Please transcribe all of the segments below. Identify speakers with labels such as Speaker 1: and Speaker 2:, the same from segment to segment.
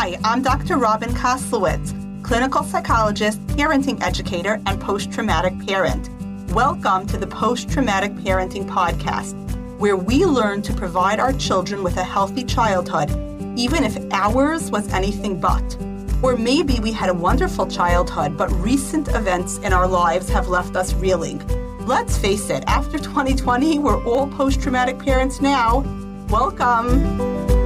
Speaker 1: Hi, I'm Dr. Robyn Koslowitz, clinical psychologist, parenting educator, and post traumatic parent. Welcome to the Post Traumatic Parenting Podcast, where we learn to provide our children with a healthy childhood, even if ours was anything but. Or maybe we had a wonderful childhood, but recent events in our lives have left us reeling. Let's face it, after 2020, we're all post traumatic parents now. Welcome.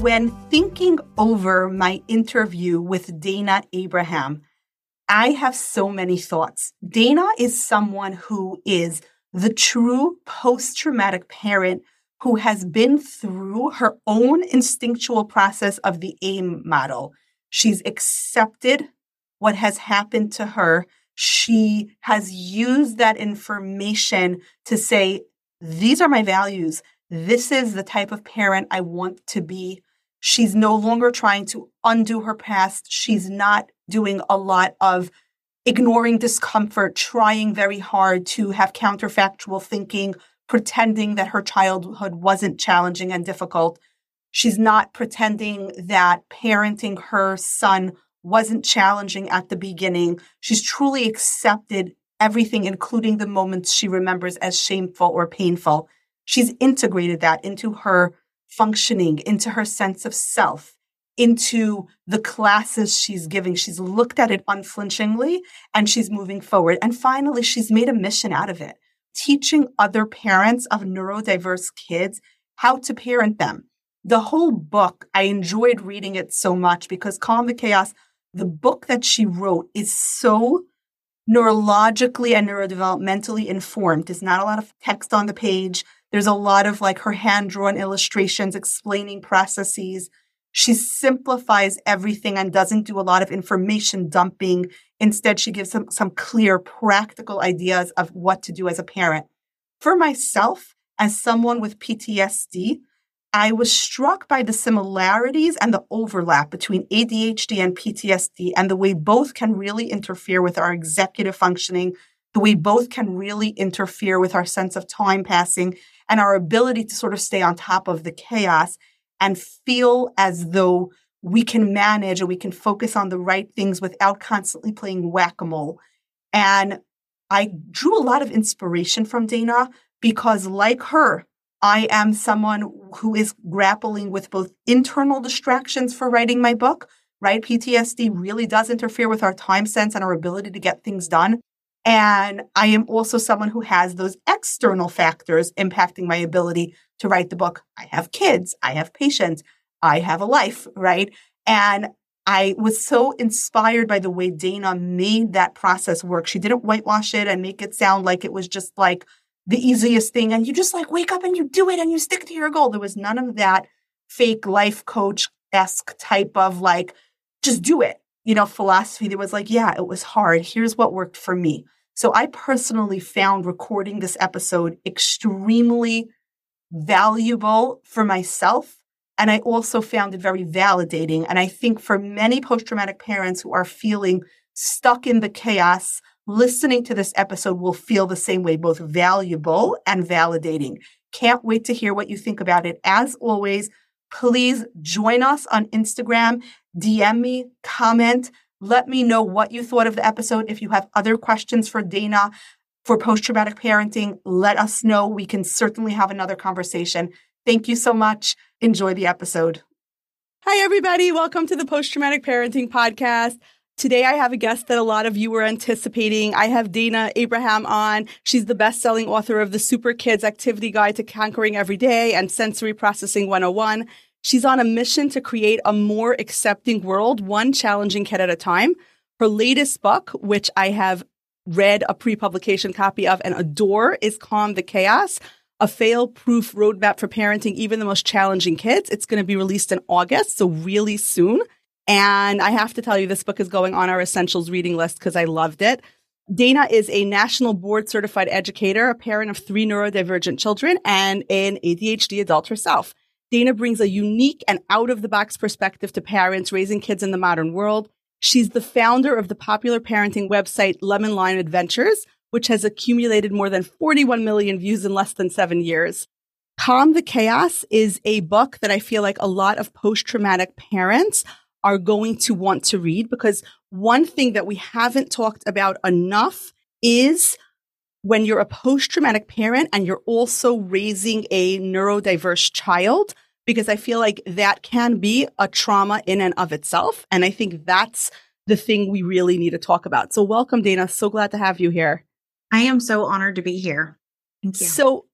Speaker 1: When thinking over my interview with Dayna Abraham, I have so many thoughts. Dayna is someone who is the true post traumatic parent who has been through her own instinctual process of the AIM model. She's accepted what has happened to her. She has used that information to say, these are my values. This is the type of parent I want to be. She's no longer trying to undo her past. She's not doing a lot of ignoring discomfort, trying very hard to have counterfactual thinking, pretending that her childhood wasn't challenging and difficult. She's not pretending that parenting her son wasn't challenging at the beginning. She's truly accepted everything, including the moments she remembers as shameful or painful. She's integrated that into her functioning, into her sense of self, into the classes she's giving. She's looked at it unflinchingly and she's moving forward. And finally, she's made a mission out of it, teaching other parents of neurodiverse kids how to parent them. The whole book, I enjoyed reading it so much because Calm the Chaos, the book that she wrote, is so neurologically and neurodevelopmentally informed. There's not a lot of text on the page. There's a lot of like her hand drawn illustrations explaining processes. She simplifies everything and doesn't do a lot of information dumping. Instead, she gives some, some clear, practical ideas of what to do as a parent. For myself, as someone with PTSD, I was struck by the similarities and the overlap between ADHD and PTSD and the way both can really interfere with our executive functioning, the way both can really interfere with our sense of time passing and our ability to sort of stay on top of the chaos and feel as though we can manage and we can focus on the right things without constantly playing whack a mole. And I drew a lot of inspiration from Dayna because, like her, I am someone who is grappling with both internal distractions for writing my book, right? PTSD really does interfere with our time sense and our ability to get things done. And I am also someone who has those external factors impacting my ability to write the book. I have kids, I have patients, I have a life, right? And I was so inspired by the way Dayna made that process work. She didn't whitewash it and make it sound like it was just like the easiest thing. And you just like wake up and you do it and you stick to your goal. There was none of that fake life coach esque type of like, just do it, you know, philosophy. There was like, yeah, it was hard. Here's what worked for me. So I personally found recording this episode extremely valuable for myself. And I also found it very validating. And I think for many post traumatic parents who are feeling stuck in the chaos, listening to this episode will feel the same way, both valuable and validating. Can't wait to hear what you think about it. As always, please join us on Instagram, DM me, comment. Let me know what you thought of the episode. If you have other questions for Dayna for post traumatic parenting, let us know. We can certainly have another conversation. Thank you so much. Enjoy the episode.
Speaker 2: Hi, everybody. Welcome to the Post Traumatic Parenting Podcast. Today, I have a guest that a lot of you were anticipating. I have Dayna Abraham on. She's the best selling author of the Super Kids Activity Guide to Conquering Every Day and Sensory Processing 101. She's on a mission to create a more accepting world, one challenging kid at a time. Her latest book, which I have read a pre publication copy of and adore, is Calm the Chaos, a fail proof roadmap for parenting even the most challenging kids. It's going to be released in August, so really soon. And I have to tell you, this book is going on our essentials reading list because I loved it. Dayna is a national board certified educator, a parent of three neurodivergent children, and an ADHD adult herself. Dayna brings a unique and out of the box perspective to parents raising kids in the modern world. She's the founder of the popular parenting website Lemon Lime Adventures, which has accumulated more than 41 million views in less than seven years.
Speaker 1: Calm the Chaos is a book that I feel like a lot of post traumatic parents are going to want to read because one thing that we haven't talked about enough is when you're a post traumatic parent and you're also raising a neurodiverse child, because I feel like that can be a trauma in and of itself. And I think that's the thing we really need to talk about. So, welcome, Dayna. So glad to have you here.
Speaker 3: I am so honored to be here.
Speaker 1: Thank you. So,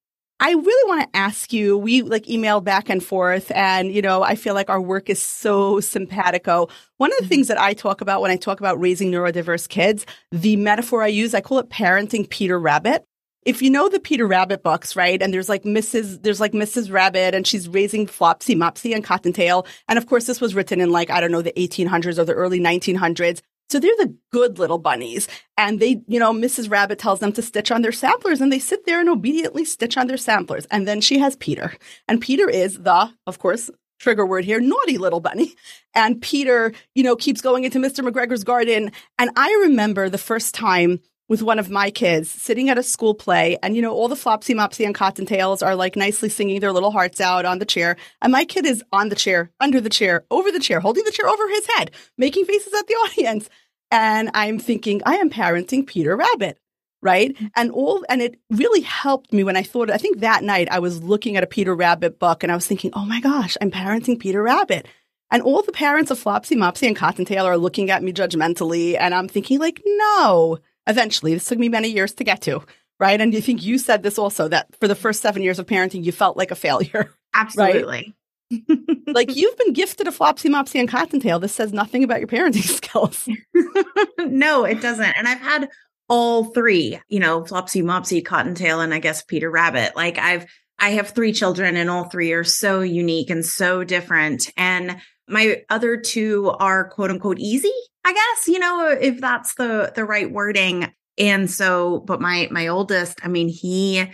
Speaker 1: I really want to ask you, we like emailed back and forth and, you know, I feel like our work is so simpatico. One of the mm-hmm. things that I talk about when I talk about raising neurodiverse kids, the metaphor I use, I call it parenting Peter Rabbit. If you know the Peter Rabbit books, right? And there's like Mrs. There's like Mrs. Rabbit and she's raising Flopsy, Mopsy and Cottontail. And of course, this was written in like, I don't know, the 1800s or the early 1900s. So they're the good little bunnies. And they, you know, Mrs. Rabbit tells them to stitch on their samplers and they sit there and obediently stitch on their samplers. And then she has Peter. And Peter is the, of course, trigger word here, naughty little bunny. And Peter, you know, keeps going into Mr. McGregor's garden. And I remember the first time with one of my kids sitting at a school play and you know all the flopsy mopsy and cottontails are like nicely singing their little hearts out on the chair and my kid is on the chair under the chair over the chair holding the chair over his head making faces at the audience and i'm thinking i am parenting peter rabbit right mm-hmm. and all and it really helped me when i thought i think that night i was looking at a peter rabbit book and i was thinking oh my gosh i'm parenting peter rabbit and all the parents of flopsy mopsy and cottontail are looking at me judgmentally and i'm thinking like no eventually. This took me many years to get to, right? And you think you said this also that for the first seven years of parenting, you felt like a failure.
Speaker 3: Absolutely.
Speaker 1: Right? Like you've been gifted a flopsy mopsy and cottontail. This says nothing about your parenting skills.
Speaker 3: no, it doesn't. And I've had all three, you know, flopsy mopsy, cottontail, and I guess Peter Rabbit. Like I've I have three children and all three are so unique and so different. And my other two are quote unquote easy, I guess, you know, if that's the the right wording. And so, but my my oldest, I mean, he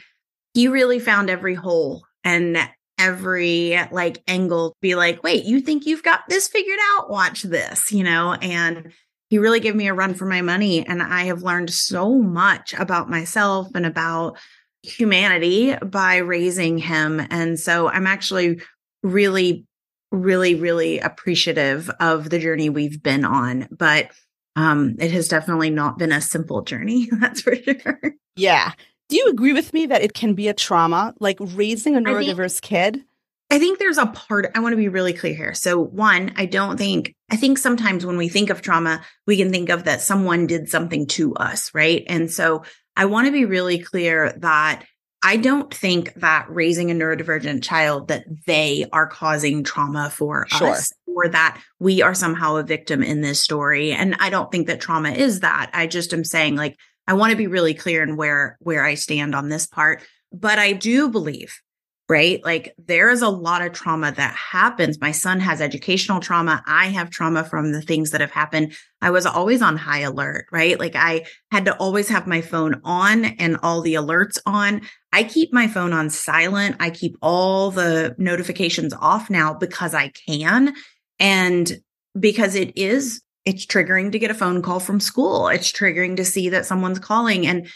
Speaker 3: he really found every hole and every like angle be like, wait, you think you've got this figured out? Watch this, you know, and he really gave me a run for my money. And I have learned so much about myself and about humanity by raising him. And so I'm actually really really, really appreciative of the journey we've been on. But um, it has definitely not been a simple journey, that's for sure.
Speaker 1: Yeah. Do you agree with me that it can be a trauma, like raising a neurodiverse
Speaker 3: think,
Speaker 1: kid?
Speaker 3: I think there's a part, I want to be really clear here. So, one, I don't think, I think sometimes when we think of trauma, we can think of that someone did something to us, right? And so I want to be really clear that I don't think that raising a neurodivergent child that they are causing trauma for sure. us or that we are somehow a victim in this story. And I don't think that trauma is that. I just am saying like I want to be really clear in where where I stand on this part. But I do believe right? Like there is a lot of trauma that happens. My son has educational trauma. I have trauma from the things that have happened. I was always on high alert, right? Like I had to always have my phone on and all the alerts on. I keep my phone on silent. I keep all the notifications off now because I can. And because it is, it's triggering to get a phone call from school. It's triggering to see that someone's calling. And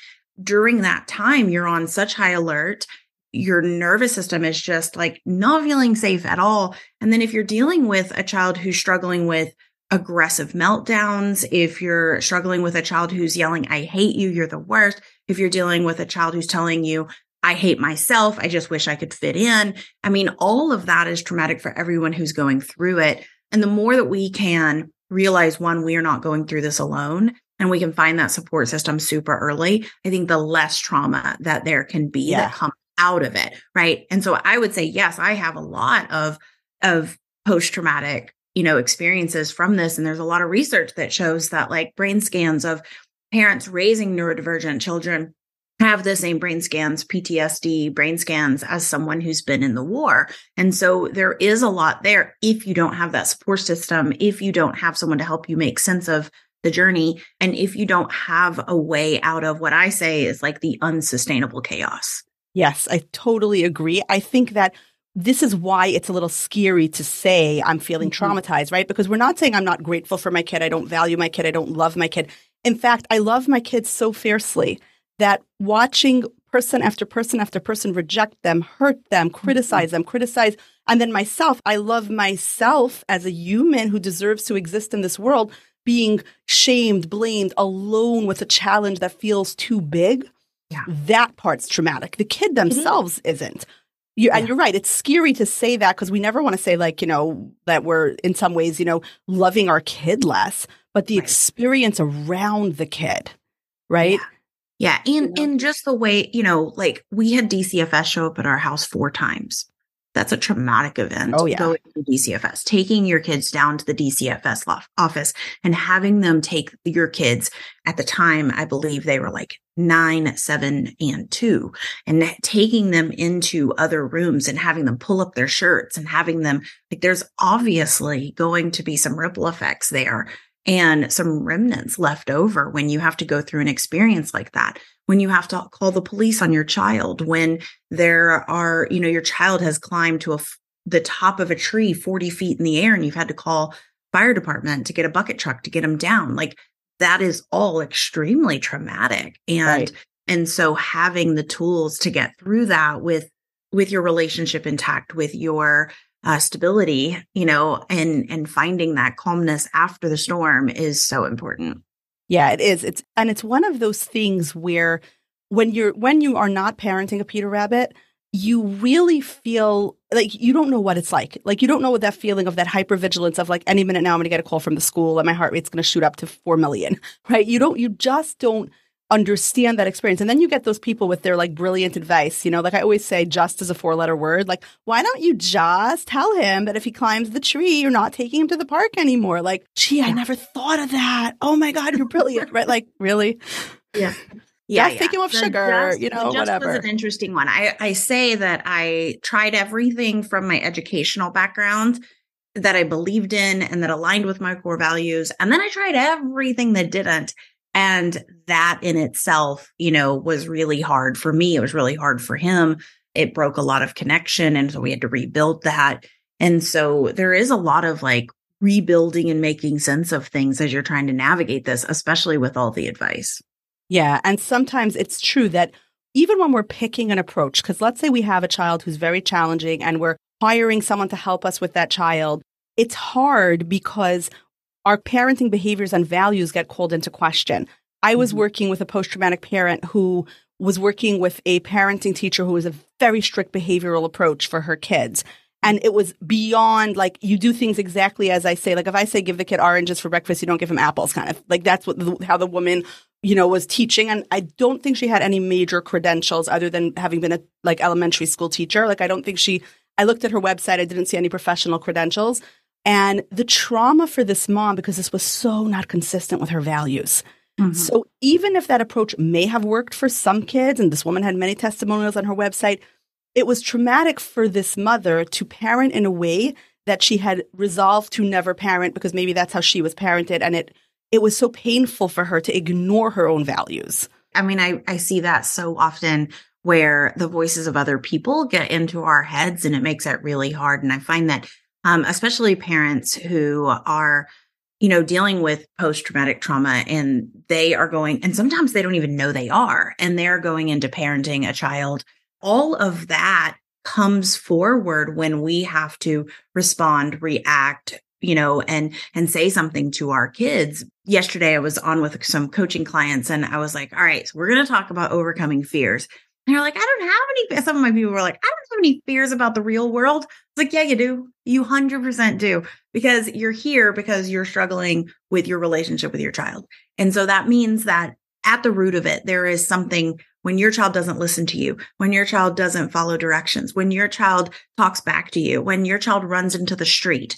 Speaker 3: during that time, you're on such high alert your nervous system is just like not feeling safe at all. And then if you're dealing with a child who's struggling with aggressive meltdowns, if you're struggling with a child who's yelling, I hate you, you're the worst, if you're dealing with a child who's telling you, I hate myself, I just wish I could fit in. I mean, all of that is traumatic for everyone who's going through it. And the more that we can realize one, we are not going through this alone. And we can find that support system super early. I think the less trauma that there can be yeah. that comes out of it. Right. And so I would say, yes, I have a lot of, of post traumatic, you know, experiences from this. And there's a lot of research that shows that like brain scans of parents raising neurodivergent children have the same brain scans, PTSD brain scans as someone who's been in the war. And so there is a lot there if you don't have that support system, if you don't have someone to help you make sense of the journey, and if you don't have a way out of what I say is like the unsustainable chaos.
Speaker 1: Yes, I totally agree. I think that this is why it's a little scary to say I'm feeling mm-hmm. traumatized, right? Because we're not saying I'm not grateful for my kid. I don't value my kid. I don't love my kid. In fact, I love my kids so fiercely that watching person after person after person reject them, hurt them,
Speaker 3: Mm-hmm.
Speaker 1: criticize them, criticize. And then myself, I love myself as a human who deserves to exist in this world, being shamed, blamed, alone with a challenge that feels too big.
Speaker 3: Yeah.
Speaker 1: That part's traumatic. The kid themselves isn't. You, And
Speaker 3: Yeah.
Speaker 1: you're right. It's scary to say that because we never want to say, like, you know, that we're in some ways, you know, loving our kid less, but the
Speaker 3: Right.
Speaker 1: experience around the kid, right?
Speaker 3: Yeah. And
Speaker 1: know?
Speaker 3: and just the way, you know, like we had DCFS show up at our house four times. That's a traumatic event.
Speaker 1: Oh, yeah.
Speaker 3: Going to DCFS, taking your kids down to the DCFS office and having them take your kids at the time, I believe they were like nine, seven, and two, and taking them into other rooms and having them pull up their shirts and having them like there's obviously going to be some ripple effects there and some remnants left over when you have to go through an experience like that when you have to call the police on your child when there are you know your child has climbed to a f- the top of a tree 40 feet in the air and you've had to call fire department to get a bucket truck to get them down like that is all extremely traumatic and
Speaker 1: Right.
Speaker 3: and so having the tools to get through that with with your relationship intact with your uh, stability you know and and finding that calmness after the storm is so important
Speaker 1: Yeah, it is. It's and it's one of those things where when you're when you are not parenting a Peter Rabbit, you really feel like you don't know what it's like. Like you don't know what that feeling of that hypervigilance of like any minute now I'm going to get a call from the school and my heart rate's going to shoot up to 4 million, right? You don't you just don't understand that experience. And then you get those people with their like brilliant advice, you know, like I always say just as a four letter word, like why don't you just tell him that if he climbs the tree, you're not taking him to the park anymore? Like, gee, I never thought of that. Oh my god, you're brilliant, right? Like, really?
Speaker 3: yeah
Speaker 1: Just take him off
Speaker 3: The
Speaker 1: sugar,
Speaker 3: just-
Speaker 1: you know,
Speaker 3: just
Speaker 1: whatever.
Speaker 3: was an interesting one i i say that i tried everything from my educational background that i believed in and that aligned with my core values and then i tried everything that didn't and that in itself you know was really hard for me. It was really hard for him. It broke a lot of connection and so we had to rebuild that. And so there is a lot of like rebuilding and making sense of things as you're trying to navigate this especially with all the advice.
Speaker 1: Yeah. And sometimes it's true that even when we're picking an approach, because let's say we have a child who's very challenging and we're hiring someone to help us with that child, it's hard because our parenting behaviors and values get called into question. I was
Speaker 3: Mhm.
Speaker 1: working with a post traumatic parent who was working with a parenting teacher who was a very strict behavioral approach for her kids. And it was beyond like you do things exactly as I say. Like if I say give the kid oranges for breakfast, you don't give him apples, kind of like that's what the, how the woman you know was teaching. And I don't think she had any major credentials other than having been a like elementary school teacher. Like I don't think she. I looked at her website. I didn't see any professional credentials. And the trauma for this mom because this was so not consistent with her values.
Speaker 3: Mhm.
Speaker 1: So even if that approach may have worked for some kids, and this woman had many testimonials on her website, it was traumatic for this mother to parent in a way that she had resolved to never parent because maybe that's how she was parented. And it it was so painful for her to ignore her own values.
Speaker 3: I mean, I, I see that so often where the voices of other people get into our heads and it makes it really hard. And I find that, um, especially parents who are, you know, dealing with post traumatic trauma and they are going, and sometimes they don't even know they are, and they're going into parenting a child. All of that comes forward when we have to respond, react, you know, and and say something to our kids. Yesterday I was on with some coaching clients and I was like, all right, so we're going to talk about overcoming fears. And they're like, I don't have any. Some of my people were like, I don't have any fears about the real world. It's like, yeah, you do. You 100% do because you're here because you're struggling with your relationship with your child. And so that means that at the root of it, there is something when your child doesn't listen to you, when your child doesn't follow directions, when your child talks back to you, when your child runs into the street,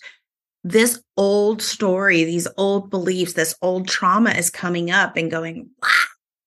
Speaker 3: this old story, these old beliefs, this old trauma is coming up and going, wow.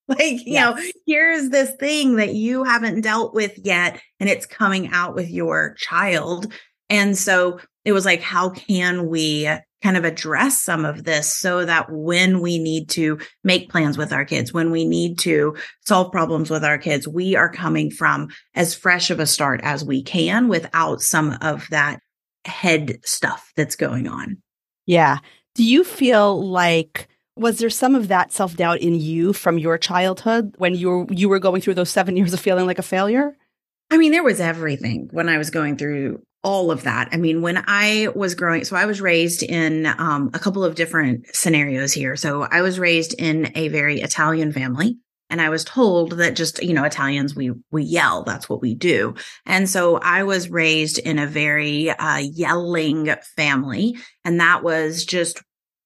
Speaker 3: Like, you know, here's this thing that you haven't dealt with yet, and it's coming out with your child. And so it was like, how can we kind of address some of this so that when we need to make plans with our kids, when we need to solve problems with our kids, we are coming from as fresh of a start as we can without some of that head stuff that's going on.
Speaker 1: Yeah. Do you feel like Was there some of that self doubt in you from your childhood when you were, you were going through those seven years of feeling like a failure?
Speaker 3: I mean, there was everything when I was going through all of that. I mean, when I was growing, so I was raised in um, a couple of different scenarios here. So I was raised in a very Italian family. And I was told that just, you know, Italians, we, we yell. That's what we do. And so I was raised in a very uh, yelling family. And that was just,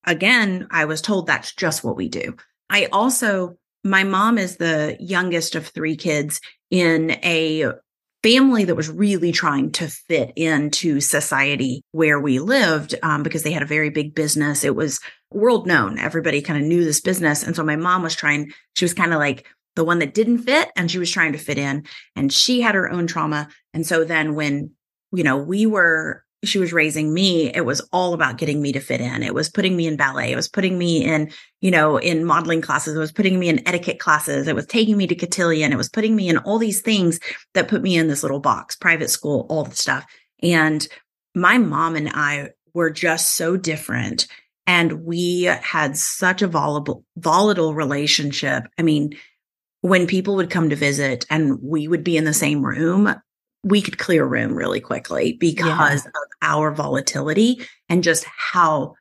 Speaker 3: again, I was told that's just what we do. I also, my mom is the youngest of three kids in a family that was really trying to fit into society where we lived um, because they had a very big business. It was world known. Everybody kind of knew this business. And so my mom was trying, she was kind of like the one that didn't fit and she was trying to fit in and she had her own trauma. And so then when, you know, we were she was raising me, it was all about getting me to fit in. It was putting me in ballet. It was putting me in, you know, in modeling classes. It was putting me in etiquette classes. It was taking me to cotillion. It was putting me in all these things that put me in this little box, private school, all the stuff. And my mom and I were just so different. And we had such a volatile, volatile relationship. I mean, when people would come to visit and we would be in the same room, we could clear room really quickly because yeah. of our volatility and just how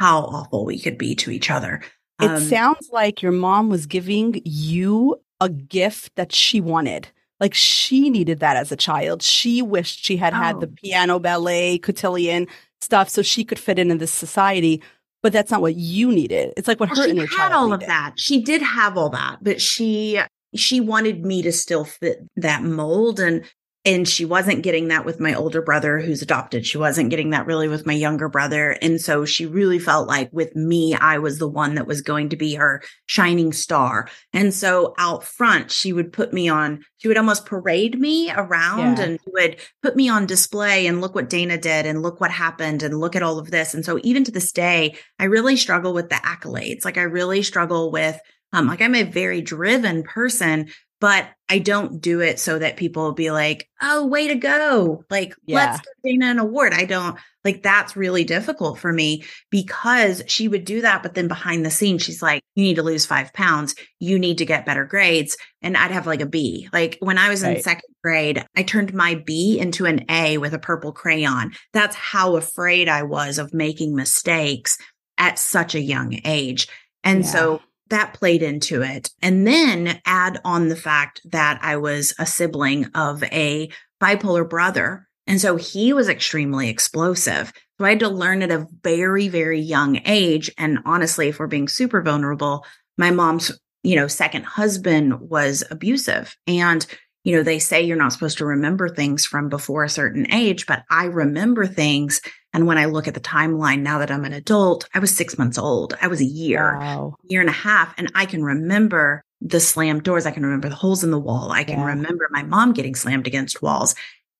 Speaker 3: how awful we could be to each other.
Speaker 1: It um, sounds like your mom was giving you a gift that she wanted. Like she needed that as a child. She wished she had oh. had the oh. piano, ballet, cotillion stuff so she could fit into this society. But that's not what you needed. It's like what well, her inner
Speaker 3: child had all needed. of that. She did have all that, but she she wanted me to still fit that mold and and she wasn't getting that with my older brother who's adopted. She wasn't getting that really with my younger brother. And so she really felt like with me, I was the one that was going to be her shining star. And so out front, she would put me on, she would almost parade me around yeah. and would put me on display and look what Dayna did and look what happened and look at all of this. And so even to this day, I really struggle with the accolades. Like I really struggle with um, like I'm a very driven person, but I don't do it so that people will be like, oh, way to go. Like, yeah. let's give Dayna an award. I don't like that's really difficult for me because she would do that. But then behind the scenes, she's like, you need to lose five pounds. You need to get better grades. And I'd have like a B. Like when I was right. in second grade, I turned my B into an A with a purple crayon. That's how afraid I was of making mistakes at such a young age. And yeah. so that played into it. And then add on the fact that I was a sibling of a bipolar brother. And so he was extremely explosive. So I had to learn at a very, very young age. And honestly, if we're being super vulnerable, my mom's, you know, second husband was abusive. And you know, they say you're not supposed to remember things from before a certain age, but I remember things. And when I look at the timeline now that I'm an adult, I was six months old. I was a year, wow. year and a half. And I can remember the slammed doors. I can remember the holes in the wall. I can yeah. remember my mom getting slammed against walls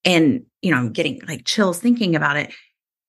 Speaker 3: and, you know, I'm getting like chills thinking about it.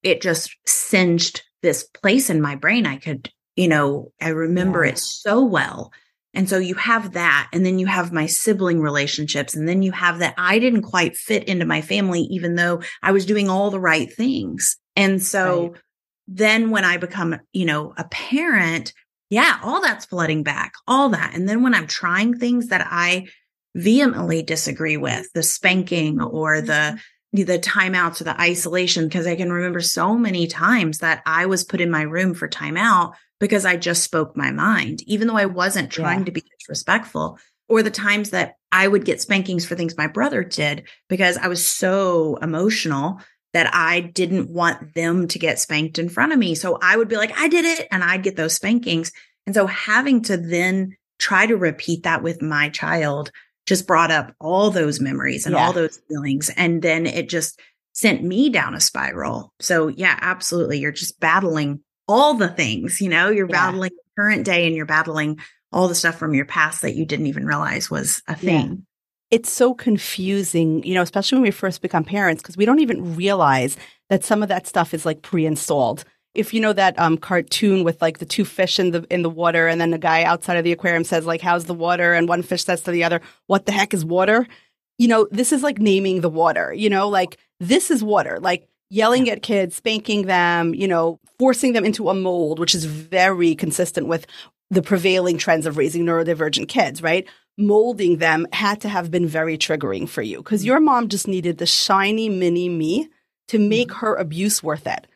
Speaker 3: It just singed this place in my brain. I could, you know, I remember yeah. it so well. And so you have that. And then you have my sibling relationships. And then you have that I didn't quite fit into my family, even though I was doing all the right things. And so right. then when I become, you know, a parent, yeah, all that's flooding back, all that. And then when I'm trying things that I vehemently disagree with, the spanking or the, mm-hmm the timeouts or the isolation because I can remember so many times that I was put in my room for timeout because I just spoke my mind, even though I wasn't trying yeah. to be disrespectful. Or the times that I would get spankings for things my brother did because I was so emotional that I didn't want them to get spanked in front of me. So I would be like, I did it. And I'd get those spankings. And so having to then try to repeat that with my child just brought up all those memories and yeah. all those feelings. And then it just sent me down a spiral. So, yeah, absolutely. You're just battling all the things, you know, you're yeah. battling current day and you're battling all the stuff from your past that you didn't even realize was a thing. Yeah.
Speaker 1: It's so confusing, you know, especially when we first become parents, because we don't even realize that some of that stuff is like pre installed if you know that um, cartoon with like the two fish in the in the water, and then the guy outside of the aquarium says like, "How's the water?" and one fish says to the other, "What the heck is water?" You know, this is like naming the water. You know, like this is water. Like yelling at kids, spanking them, you know, forcing them into a mold, which is very consistent with the prevailing trends of raising neurodivergent kids, right? Molding them had to have been very triggering for you because your mom just needed the shiny mini me to make mm-hmm. her abuse worth it.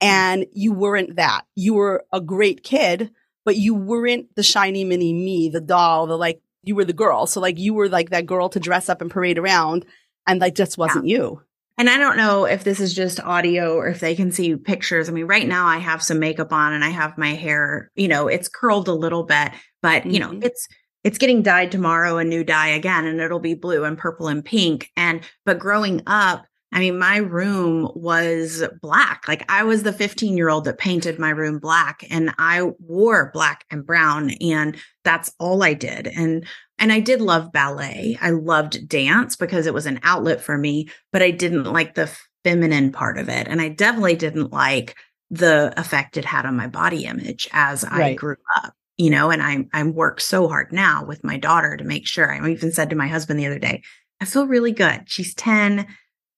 Speaker 1: And you weren't that. You were a great kid, but you weren't the shiny mini me, the doll, the like, you were the girl. So like you were like that girl to dress up and parade around and like just wasn't yeah. you.
Speaker 3: And I don't know if this is just audio or if they can see pictures. I mean, right now I have some makeup on and I have my hair, you know, it's curled a little bit, but mm-hmm. you know, mm-hmm. it's it's getting dyed tomorrow, a new dye again, and it'll be blue and purple and pink. And but growing up, I mean, my room was black. Like I was the 15 year old that painted my room black and I wore black and brown and that's all I did. And, and I did love ballet. I loved dance because it was an outlet for me, but I didn't like the feminine part of it. And I definitely didn't like the effect it had on my body image as I right. grew up you know and i i work so hard now with my daughter to make sure i even said to my husband the other day i feel really good she's 10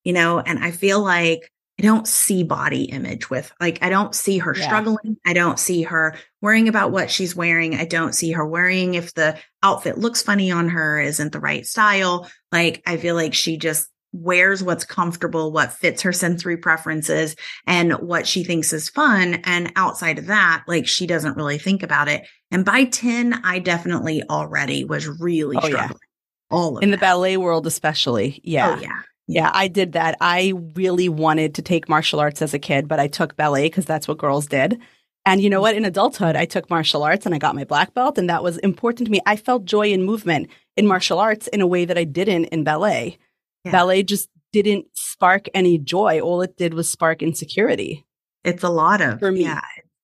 Speaker 3: you know, and I feel like I don't see body image with like I don't see her yeah. struggling. I don't see her worrying about what she's wearing. I don't see her worrying if the outfit looks funny on her, isn't the right style. Like I feel like she just wears what's comfortable, what fits her sensory preferences and what she thinks is fun. And outside of that, like she doesn't really think about it. And by 10, I definitely already was really oh, struggling.
Speaker 1: Yeah. All in that. the ballet world, especially. Yeah.
Speaker 3: Oh, yeah.
Speaker 1: Yeah, I did that. I really wanted to take martial arts as a kid, but I took ballet because that's what girls did. And you know what? In adulthood, I took martial arts and I got my black belt, and that was important to me. I felt joy in movement in martial arts in a way that I didn't in ballet. Yeah. Ballet just didn't spark any joy. All it did was spark insecurity.
Speaker 3: It's a lot of
Speaker 1: for me.
Speaker 3: Yeah,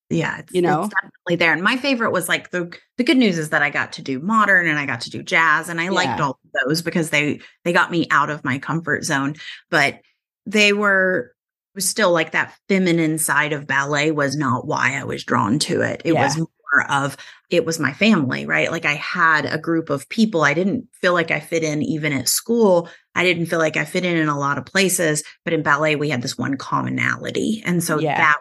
Speaker 3: yeah, you know, it's definitely there. And my favorite was like the the good news is that I got to do modern and I got to do jazz, and I yeah. liked all of those because they they got me out of my comfort zone. But they were was still like that feminine side of ballet was not why I was drawn to it. It yeah. was more of it was my family, right? Like I had a group of people. I didn't feel like I fit in even at school. I didn't feel like I fit in in a lot of places, but in ballet we had this one commonality. And so yeah. that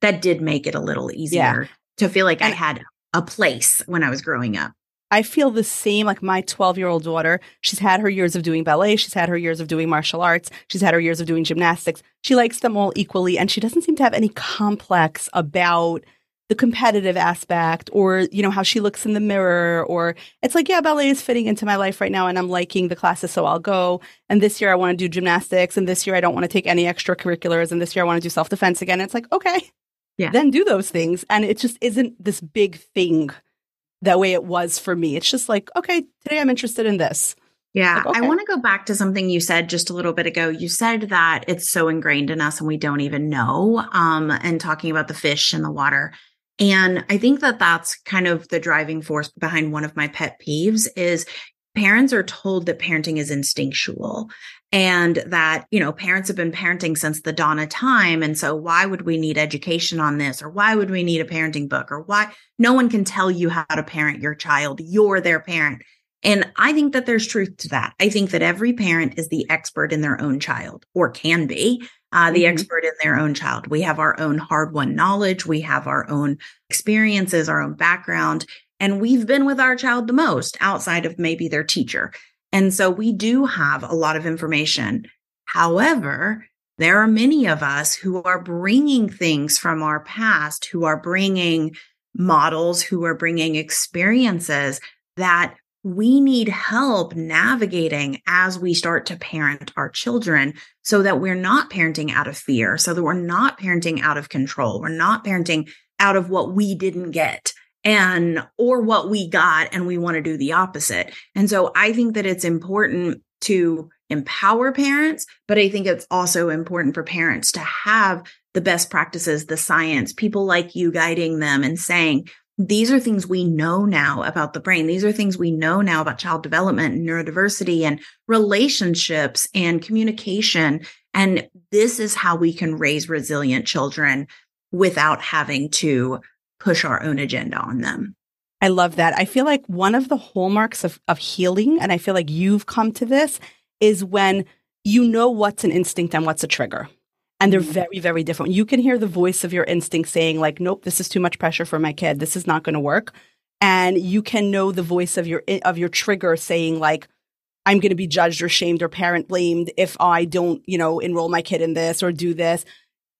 Speaker 3: that did make it a little easier yeah. to feel like and I had a place when I was growing up.
Speaker 1: I feel the same like my 12 year old daughter. She's had her years of doing ballet. She's had her years of doing martial arts. She's had her years of doing gymnastics. She likes them all equally. And she doesn't seem to have any complex about the competitive aspect or, you know, how she looks in the mirror or it's like, yeah, ballet is fitting into my life right now and I'm liking the classes. So I'll go. And this year I want to do gymnastics. And this year I don't want to take any extracurriculars. And this year I want to do self defense again. it's like, okay, yeah. then do those things. And it just isn't this big thing that way it was for me. It's just like, okay, today I'm interested in this.
Speaker 3: Yeah. Like, okay. I want to go back to something you said just a little bit ago. You said that it's so ingrained in us and we don't even know, um, and talking about the fish in the water. And I think that that's kind of the driving force behind one of my pet peeves is parents are told that parenting is instinctual and that you know parents have been parenting since the dawn of time. And so why would we need education on this? Or why would we need a parenting book? Or why no one can tell you how to parent your child. You're their parent. And i think that there's truth to that. I think that every parent is the expert in their own child or can be uh, the mm-hmm. expert in their own child we have our own hard won knowledge we have our own experiences our own background and we've been with our child the most outside of maybe their teacher. And so we do have a lot of information. However, there are many of us who are bringing things from our past, who are bringing models, who are bringing experiences that we need help navigating as we start to parent our children so that we're not parenting out of fear, so that we're not parenting out of control. We're not parenting out of what we didn't get and or what we got and we want to do the opposite. And so I think that it's important to empower parents, but I think it's also important for parents to have the best practices, the science, people like you guiding them and saying, these are things we know now about the brain. These are things we know now about child development and neurodiversity and relationships and communication. And this is how we can raise resilient children without having to push our own agenda on them.
Speaker 1: I love that. I feel like one of the hallmarks of, of healing, and I feel like you've come to this, is when you know what's an instinct and what's a trigger. And they're mm-hmm. very very different. You can hear the voice of your instinct saying like nope this is too much pressure for my kid. This is not going to work. And you can know the voice of your of your trigger saying like i'm going to be judged or shamed or parent blamed if i don't you know enroll my kid in this or do this.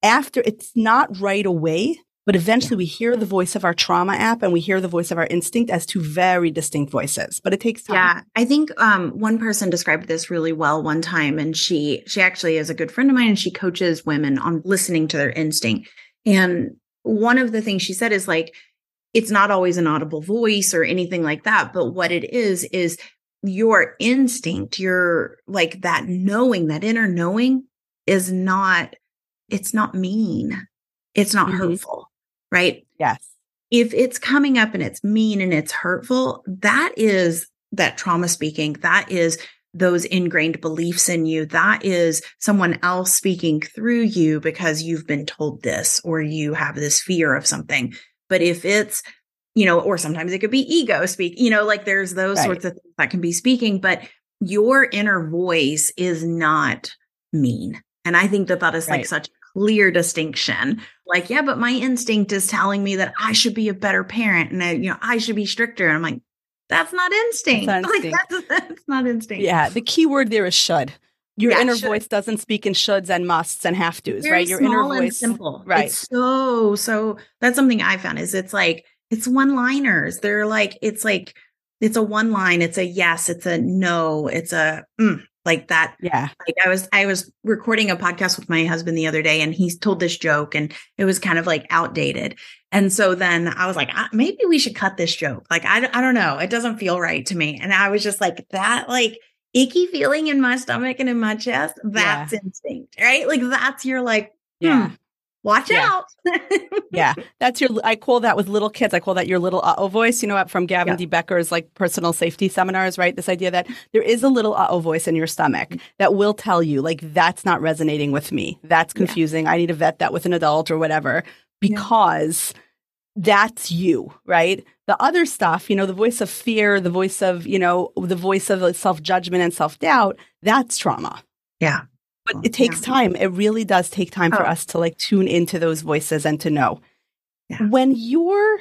Speaker 1: After it's not right away but eventually we hear the voice of our trauma app and we hear the voice of our instinct as two very distinct voices, but it takes time.
Speaker 3: Yeah. I think um, one person described this really well one time and she she actually is a good friend of mine and she coaches women on listening to their instinct. And one of the things she said is like it's not always an audible voice or anything like that, but what it is is your instinct, your like that knowing, that inner knowing is not it's not mean. It's not mm-hmm. hurtful right?
Speaker 1: Yes.
Speaker 3: If it's coming up and it's mean and it's hurtful, that is that trauma speaking. That is those ingrained beliefs in you. That is someone else speaking through you because you've been told this or you have this fear of something. But if it's, you know, or sometimes it could be ego speak, you know, like there's those right. sorts of things that can be speaking, but your inner voice is not mean. And I think that that is right. like such clear distinction. Like, yeah, but my instinct is telling me that I should be a better parent and I, you know, I should be stricter. And I'm like, that's not instinct. That's not instinct. Like, that's, that's not instinct.
Speaker 1: Yeah. The key word there is should. Your yeah, inner should. voice doesn't speak in shoulds and musts and have tos,
Speaker 3: Very
Speaker 1: right? Your
Speaker 3: inner voice is simple. Right. It's so, so that's something I found is it's like, it's one liners. They're like, it's like, it's a one line, it's a yes, it's a no, it's a mm, like that.
Speaker 1: Yeah.
Speaker 3: Like i was i was recording a podcast with my husband the other day and he told this joke and it was kind of like outdated. And so then i was like maybe we should cut this joke. Like I, I don't know. It doesn't feel right to me. And i was just like that like icky feeling in my stomach and in my chest that's yeah. instinct right? Like that's your like yeah. hmm, watch yeah. out.
Speaker 1: yeah. That's your, I call that with little kids, I call that your little uh oh voice, you know, what from Gavin yeah. de Becker's like personal safety seminars, right? This idea that there is a little uh oh voice in your stomach that will tell you, like, that's not resonating with me. That's confusing. Yeah. I need to vet that with an adult or whatever because that's you, right? The other stuff, you know, the voice of fear, the voice of, you know, the voice of self judgment and self doubt, that's trauma.
Speaker 3: Yeah
Speaker 1: but oh, it takes yeah. time. It really does take time for oh. us to like tune into those voices and to know. Yeah. When you're,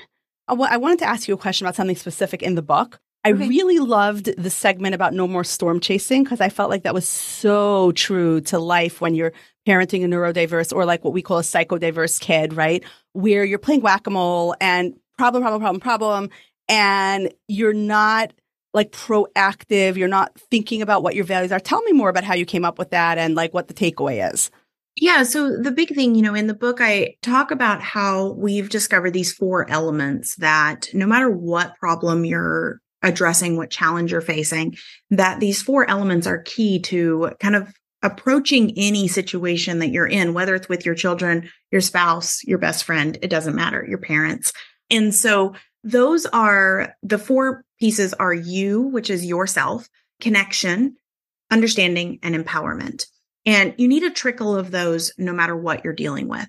Speaker 1: I wanted to ask you a question about something specific in the book. I okay. really loved the segment about no more storm chasing because I felt like that was so true to life when you're parenting a neurodiverse or like what we call a psychodiverse kid, right? Where you're playing whack a mole and problem, problem, problem, problem, and you're not like proactive. You're not thinking about what your values are. Tell me more about how you came up with that and like what the takeaway is.
Speaker 3: Yeah. So the big thing, you know, in the book, I talk about how we've discovered these four elements that no matter what problem you're addressing, what challenge you're facing, that these four elements are key to kind of approaching any situation that you're in, whether it's with your children, your spouse, your best friend, it doesn't matter, your parents. And so those are the four pieces are you, which is yourself, connection, understanding, and empowerment. And you need a trickle of those no matter what you're dealing with.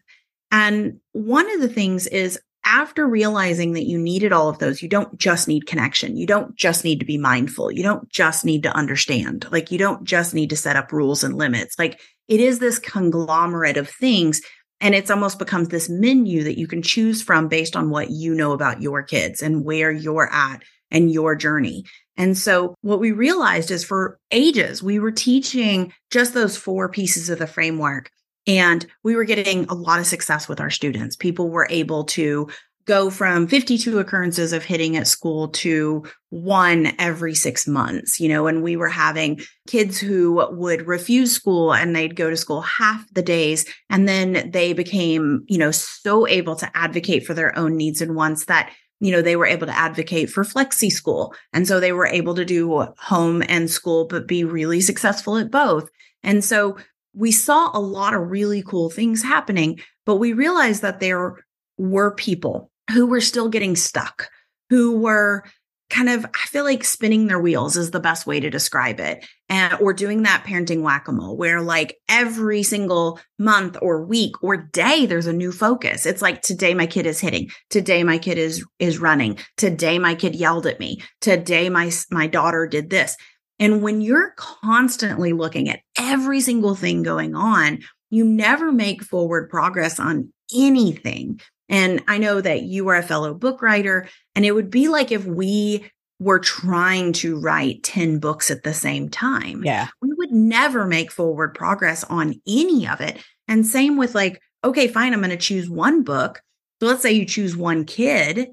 Speaker 3: And one of the things is after realizing that you needed all of those, you don't just need connection. You don't just need to be mindful. You don't just need to understand. Like you don't just need to set up rules and limits. Like it is this conglomerate of things and it's almost becomes this menu that you can choose from based on what you know about your kids and where you're at and your journey. And so what we realized is for ages, we were teaching just those four pieces of the framework. And we were getting a lot of success with our students. People were able to go from 52 occurrences of hitting at school to one every six months, you know, and we were having kids who would refuse school and they'd go to school half the days. And then they became, you know, so able to advocate for their own needs and wants that you know, they were able to advocate for flexi school. And so they were able to do home and school, but be really successful at both. And so we saw a lot of really cool things happening, but we realized that there were people who were still getting stuck, who were kind of i feel like spinning their wheels is the best way to describe it and or doing that parenting whack-a-mole where like every single month or week or day there's a new focus. It's like today my kid is hitting. Today my kid is is running. Today my kid yelled at me. Today my my daughter did this. And when you're constantly looking at every single thing going on, you never make forward progress on anything. And I know that you are a fellow book writer, and it would be like if we were trying to write 10 books at the same time.
Speaker 1: Yeah.
Speaker 3: We would never make forward progress on any of it. And same with like, okay, fine, I'm going to choose one book. So let's say you choose one kid,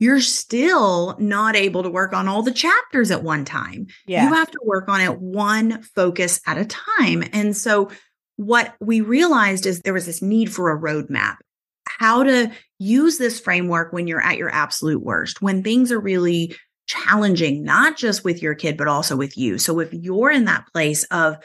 Speaker 3: you're still not able to work on all the chapters at one time.
Speaker 1: Yeah.
Speaker 3: You have to work on it one focus at a time. And so what we realized is there was this need for a roadmap. How to use this framework when you're at your absolute worst, when things are really challenging, not just with your kid, but also with you. So if you're in that place of,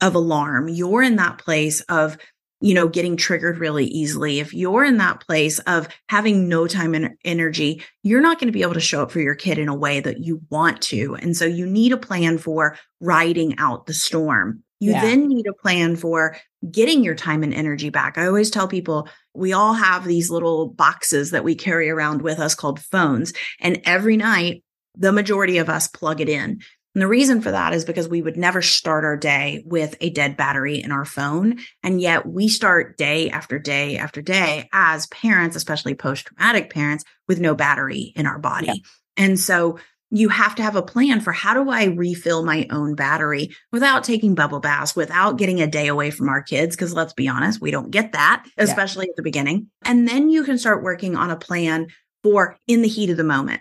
Speaker 3: of alarm, you're in that place of, you know, getting triggered really easily. If you're in that place of having no time and energy, you're not going to be able to show up for your kid in a way that you want to. And so you need a plan for riding out the storm. You
Speaker 1: Yeah.
Speaker 3: then need a plan for getting your time and energy back. I always tell people we all have these little boxes that we carry around with us called phones. And every night, the majority of us plug it in. And the reason for that is because we would never start our day with a dead battery in our phone. And yet we start day after day after day as parents, especially post traumatic parents, with no battery in our body.
Speaker 1: Yeah.
Speaker 3: And so you have to have a plan for how do I refill my own battery without taking bubble baths, without getting a day away from our kids. Cause let's be honest, we don't get that,
Speaker 1: Yeah.
Speaker 3: especially at the beginning. And then you can start working on a plan for in the heat of the moment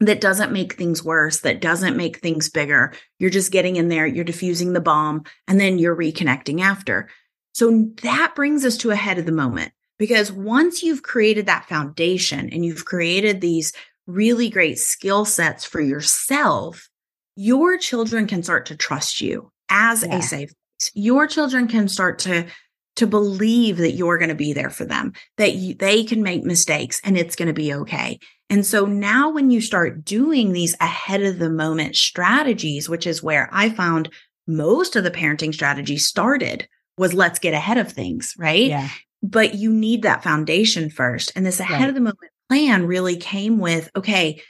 Speaker 3: that doesn't make things worse, that doesn't make things bigger. You're just getting in there, you're diffusing the bomb, and then you're reconnecting after. So that brings us to ahead of the moment because once you've created that foundation and you've created these really great skill sets for yourself, your children can start to trust you as
Speaker 1: Yeah.
Speaker 3: a safe place. Your children can start to to believe that you're going to be there for them, that you, they can make mistakes and it's going to be okay. And so now when you start doing these ahead of the moment strategies, which is where I found most of the parenting strategies started was let's get ahead of things, right?
Speaker 1: Yeah.
Speaker 3: But you need that foundation first. And this ahead
Speaker 1: Right.
Speaker 3: of the moment plan really came with, okay,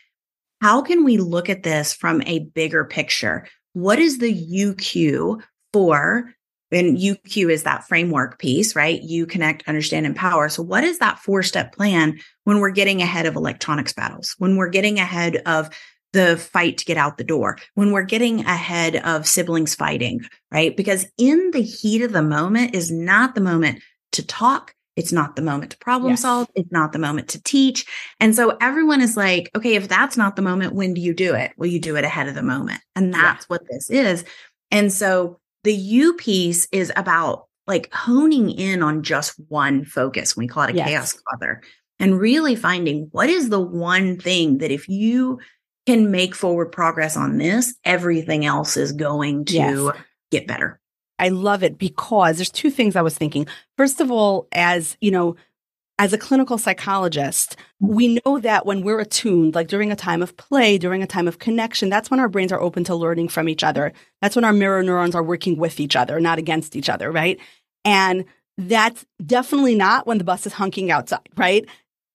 Speaker 3: how can we look at this from a bigger picture? What is the CUE for and CUE is that framework piece, right? You connect, understand, empower. So what is that four step plan when we're getting ahead of electronics battles, when we're getting ahead of the fight to get out the door, when we're getting ahead of siblings fighting, right? Because in the heat of the moment is not the moment to talk. It's not the moment to problem
Speaker 1: Yes.
Speaker 3: solve. It's not the moment to teach. And so everyone is like, okay, if that's not the moment, when do you do it? Well, you do it ahead of the moment. And
Speaker 1: Yeah.
Speaker 3: that's what this is. And so the U piece is about like honing in on just one focus. We call it a
Speaker 1: Yes.
Speaker 3: chaos filter and really finding what is the one thing that if you can make forward progress on this, everything else is going to
Speaker 1: Yes.
Speaker 3: get better.
Speaker 1: I love it because there's two things I was thinking. First of all, as you know, as a clinical psychologist, we know that when we're attuned, like during a time of play, during a time of connection, that's when our brains are open to learning from each other. That's when our mirror neurons are working with each other, not against each other, right? And that's definitely not when the bus is honking outside, right?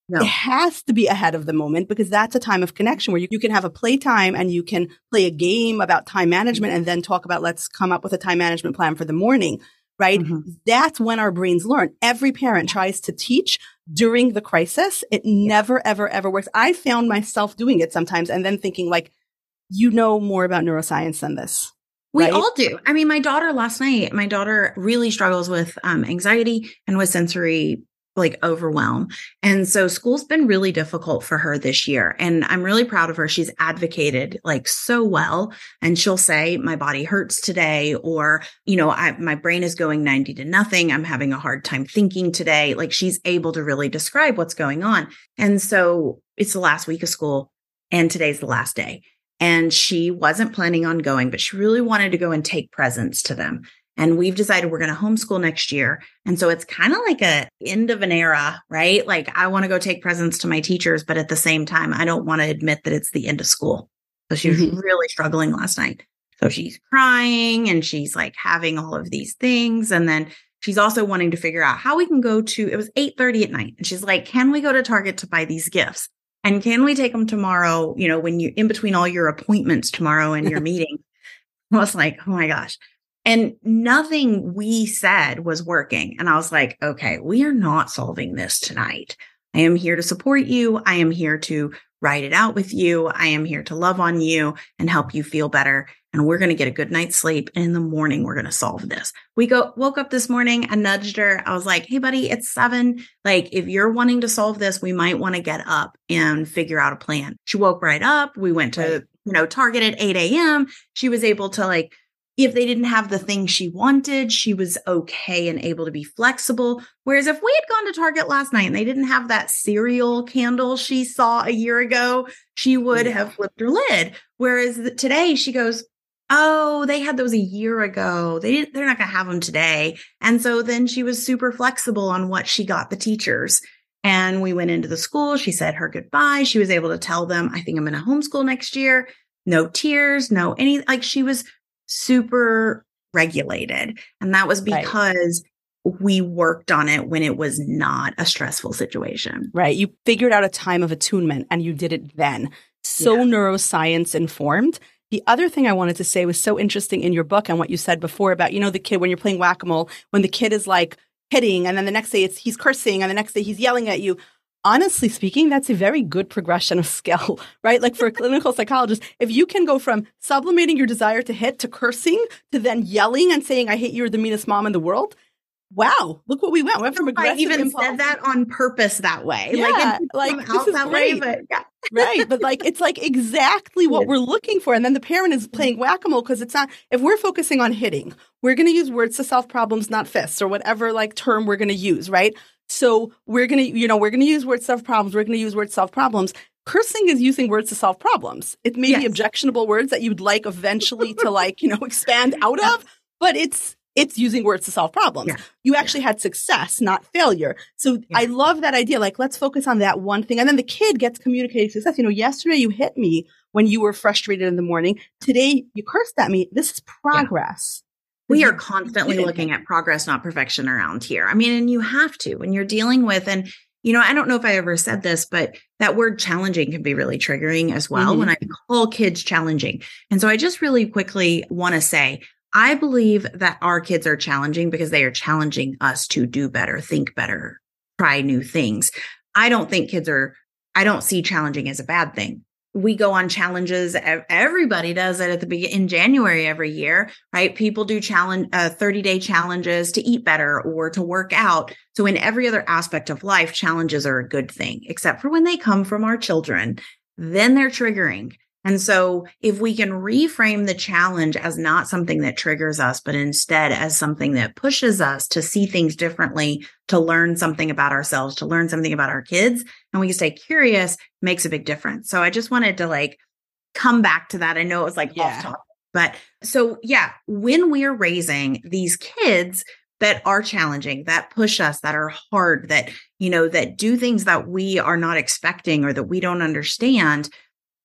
Speaker 3: No.
Speaker 1: It has to be ahead of the moment because that's a time of connection where you, you can have a playtime and you can play a game about time management and then talk about let's come up with a time management plan for the morning, right?
Speaker 3: Mhm.
Speaker 1: That's when our brains learn. Every parent tries to teach during the crisis. It never, ever, ever works. I found myself doing it sometimes and then thinking like, you know more about neuroscience than this.
Speaker 3: We
Speaker 1: right?
Speaker 3: all do. I mean, my daughter last night, my daughter really struggles with um, anxiety and with sensory like overwhelm. And so school's been really difficult for her this year. And I'm really proud of her. She's advocated like so well. And she'll say, my body hurts today, or, you know, I, my brain is going 90 to nothing. I'm having a hard time thinking today. Like she's able to really describe what's going on. And so it's the last week of school and today's the last day. And she wasn't planning on going, but she really wanted to go and take presents to them. And we've decided we're going to homeschool next year. And so it's kind of like a end of an era, right? Like I want to go take presents to my teachers, but at the same time, I don't want to admit that it's the end of school. So she was
Speaker 1: Mhm.
Speaker 3: really struggling last night. So she's crying and she's like having all of these things. And then she's also wanting to figure out how we can go to, it was 8.30 at night. And she's like, can we go to Target to buy these gifts? And can we take them tomorrow, you know, when you in between all your appointments tomorrow and your meeting? I was like, oh my gosh. And nothing we said was working. And I was like, okay, we are not solving this tonight. I am here to support you. I am here to write it out with you. I am here to love on you and help you feel better. And we're going to get a good night's sleep. And in the morning, we're going to solve this. We go, woke up this morning. I nudged her. I was like, Hey, buddy, it's seven. Like, if you're wanting to solve this, we might want to get up and figure out a plan. She woke right up. We went to, right. you know, Target at 8 a.m. She was able to like if they didn't have the thing she wanted, she was okay and able to be flexible. Whereas if we had gone to Target last night and they didn't have that cereal candle she saw a year ago, she would have flipped her lid. Whereas today she goes, Oh, they had those a year ago. They didn't, they're not going to have them today. And so then she was super flexible on what she got the teachers. And we went into the school. She said her goodbye. She was able to tell them, I think I'm going to homeschool next year. No tears, no any, like she was super regulated. And that was because right. we worked on it when it was not a stressful situation.
Speaker 1: Right. You figured out a time of attunement and you did it then. So yeah. neuroscience informed. The other thing I wanted to say was so interesting in your book and what you said before about, you know, the kid when you're playing whack a mole, when the kid is like hitting and then the next day it's he's cursing and the next day he's yelling at you honestly speaking, that's a very good progression of skill, right? Like for a clinical psychologist, if you can go from sublimating your desire to hit to cursing to then yelling and saying, I hate you, you're the meanest mom in the world. Wow, look what we went. We went from aggressive.
Speaker 3: I even impulse. said that on purpose that way.
Speaker 1: Yeah, like, like this is that great. Way, but yeah. right. But like it's like exactly what we're looking for. And then the parent is mm-hmm. playing whack-a-mole because it's not if we're focusing on hitting, we're gonna use words to solve problems, not fists, or whatever like term we're gonna use, right? So we're going to, you know, we're going to use words to solve problems. We're going to use words to solve problems. Cursing is using words to solve problems. It may yes. be objectionable words that you'd like eventually to like, you know, expand out of, but it's, it's using words to solve problems. Yeah. You actually yeah. had success, not failure. So yeah. I love that idea. Like, let's focus on that one thing. And then the kid gets communicating success. You know, yesterday you hit me when you were frustrated in the morning. Today you cursed at me. This is progress
Speaker 3: we are constantly looking at progress, not perfection around here. I mean, and you have to when you're dealing with, and you know, I don't know if I ever said this, but that word challenging can be really triggering as well mm-hmm. when I call kids challenging. And so I just really quickly want to say, I believe that our kids are challenging because they are challenging us to do better, think better, try new things. I don't think kids are, I don't see challenging as a bad thing we go on challenges. Everybody does it at the beginning in January every year, right? People do challenge, uh, 30 day challenges to eat better or to work out. So in every other aspect of life, challenges are a good thing, except for when they come from our children, then they're triggering. And so if we can reframe the challenge as not something that triggers us, but instead as something that pushes us to see things differently, to learn something about ourselves, to learn something about our kids, and we can stay curious, makes a big difference. So I just wanted to like come back to that. I know it was like yeah. off topic, but so yeah, when we're raising these kids, that are challenging, that push us, that are hard, that, you know, that do things that we are not expecting or that we don't understand,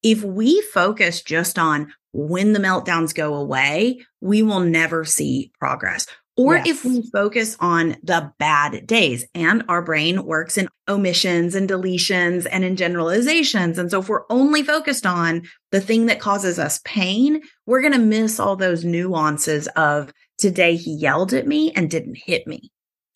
Speaker 3: if we focus just on when the meltdowns go away, we will never see progress. Or yes. if we focus on the bad days and our brain works in omissions and deletions and in generalizations. And so if we're only focused on the thing that causes us pain, we're going to miss all those nuances of today he yelled at me and didn't hit me.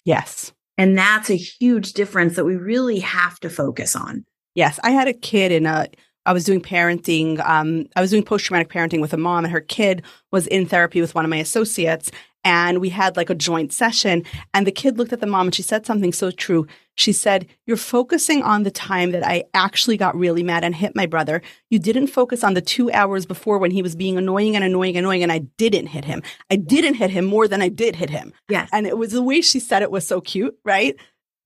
Speaker 1: Yes.
Speaker 3: And that's a huge difference that we really have to focus on.
Speaker 1: Yes. I had a kid in a I was doing parenting. Um, I was doing post traumatic parenting with a mom, and her kid was in therapy with one of my associates. And we had like a joint session. And the kid looked at the mom and she said something so true. She said, You're focusing on the time that I actually got really mad and hit my brother. You didn't focus on the two hours before when he was being annoying and annoying and annoying, and I didn't hit him. I didn't hit him more than I did hit him.
Speaker 3: Yes.
Speaker 1: And it was the way she said it was so cute, right?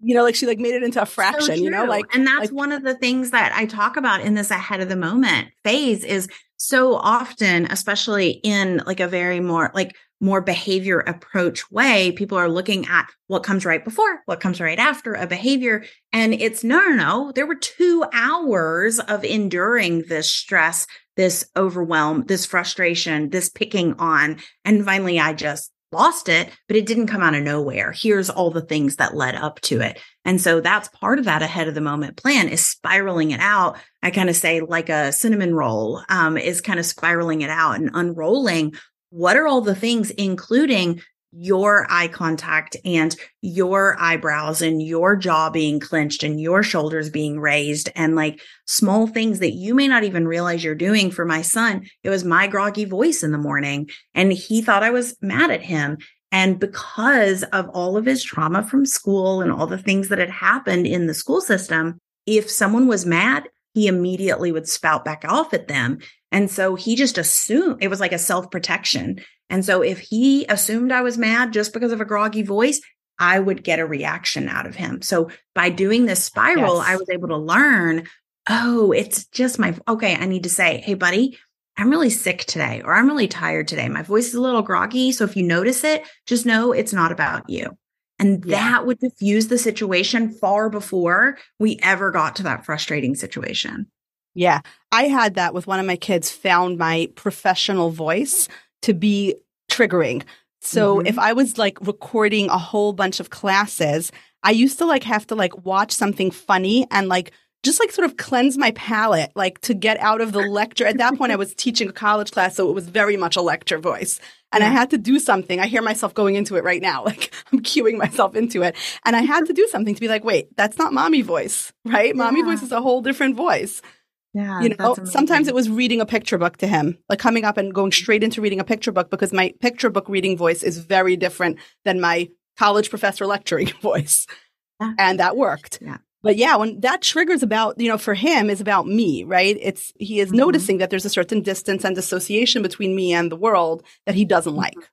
Speaker 1: You know, like she like made it into a fraction, so you know, like
Speaker 3: and that's
Speaker 1: like,
Speaker 3: one of the things that I talk about in this ahead of the moment phase is so often, especially in like a very more like more behavior approach way, people are looking at what comes right before, what comes right after a behavior. And it's no, no, no. There were two hours of enduring this stress, this overwhelm, this frustration, this picking on. And finally, I just lost it, but it didn't come out of nowhere. Here's all the things that led up to it. And so that's part of that ahead of the moment plan is spiraling it out. I kind of say like a cinnamon roll um, is kind of spiraling it out and unrolling what are all the things, including your eye contact and your eyebrows and your jaw being clenched and your shoulders being raised and like small things that you may not even realize you're doing for my son. It was my groggy voice in the morning and he thought I was mad at him. And because of all of his trauma from school and all the things that had happened in the school system, if someone was mad, he immediately would spout back off at them. And so he just assumed it was like a self protection. And so if he assumed I was mad just because of a groggy voice, I would get a reaction out of him. So by doing this spiral, yes. I was able to learn, oh, it's just my, okay, I need to say, hey, buddy, I'm really sick today, or I'm really tired today. My voice is a little groggy. So if you notice it, just know it's not about you. And yeah. that would diffuse the situation far before we ever got to that frustrating situation.
Speaker 1: Yeah. I had that with one of my kids, found my professional voice to be triggering. So mm-hmm. if I was like recording a whole bunch of classes, I used to like have to like watch something funny and like just like sort of cleanse my palate, like to get out of the lecture. At that point, I was teaching a college class, so it was very much a lecture voice. And yeah. I had to do something. I hear myself going into it right now. Like I'm cueing myself into it. And I had to do something to be like, wait, that's not mommy voice, right? Yeah. Mommy voice is a whole different voice.
Speaker 3: Yeah.
Speaker 1: You know, sometimes it was reading a picture book to him, like coming up and going straight into reading a picture book because my picture book reading voice is very different than my college professor lecturing voice. Yeah. And that worked.
Speaker 3: Yeah.
Speaker 1: But yeah, when that triggers about, you know, for him is about me, right? It's, he is mm-hmm. noticing that there's a certain distance and dissociation between me and the world that he doesn't mm-hmm. like.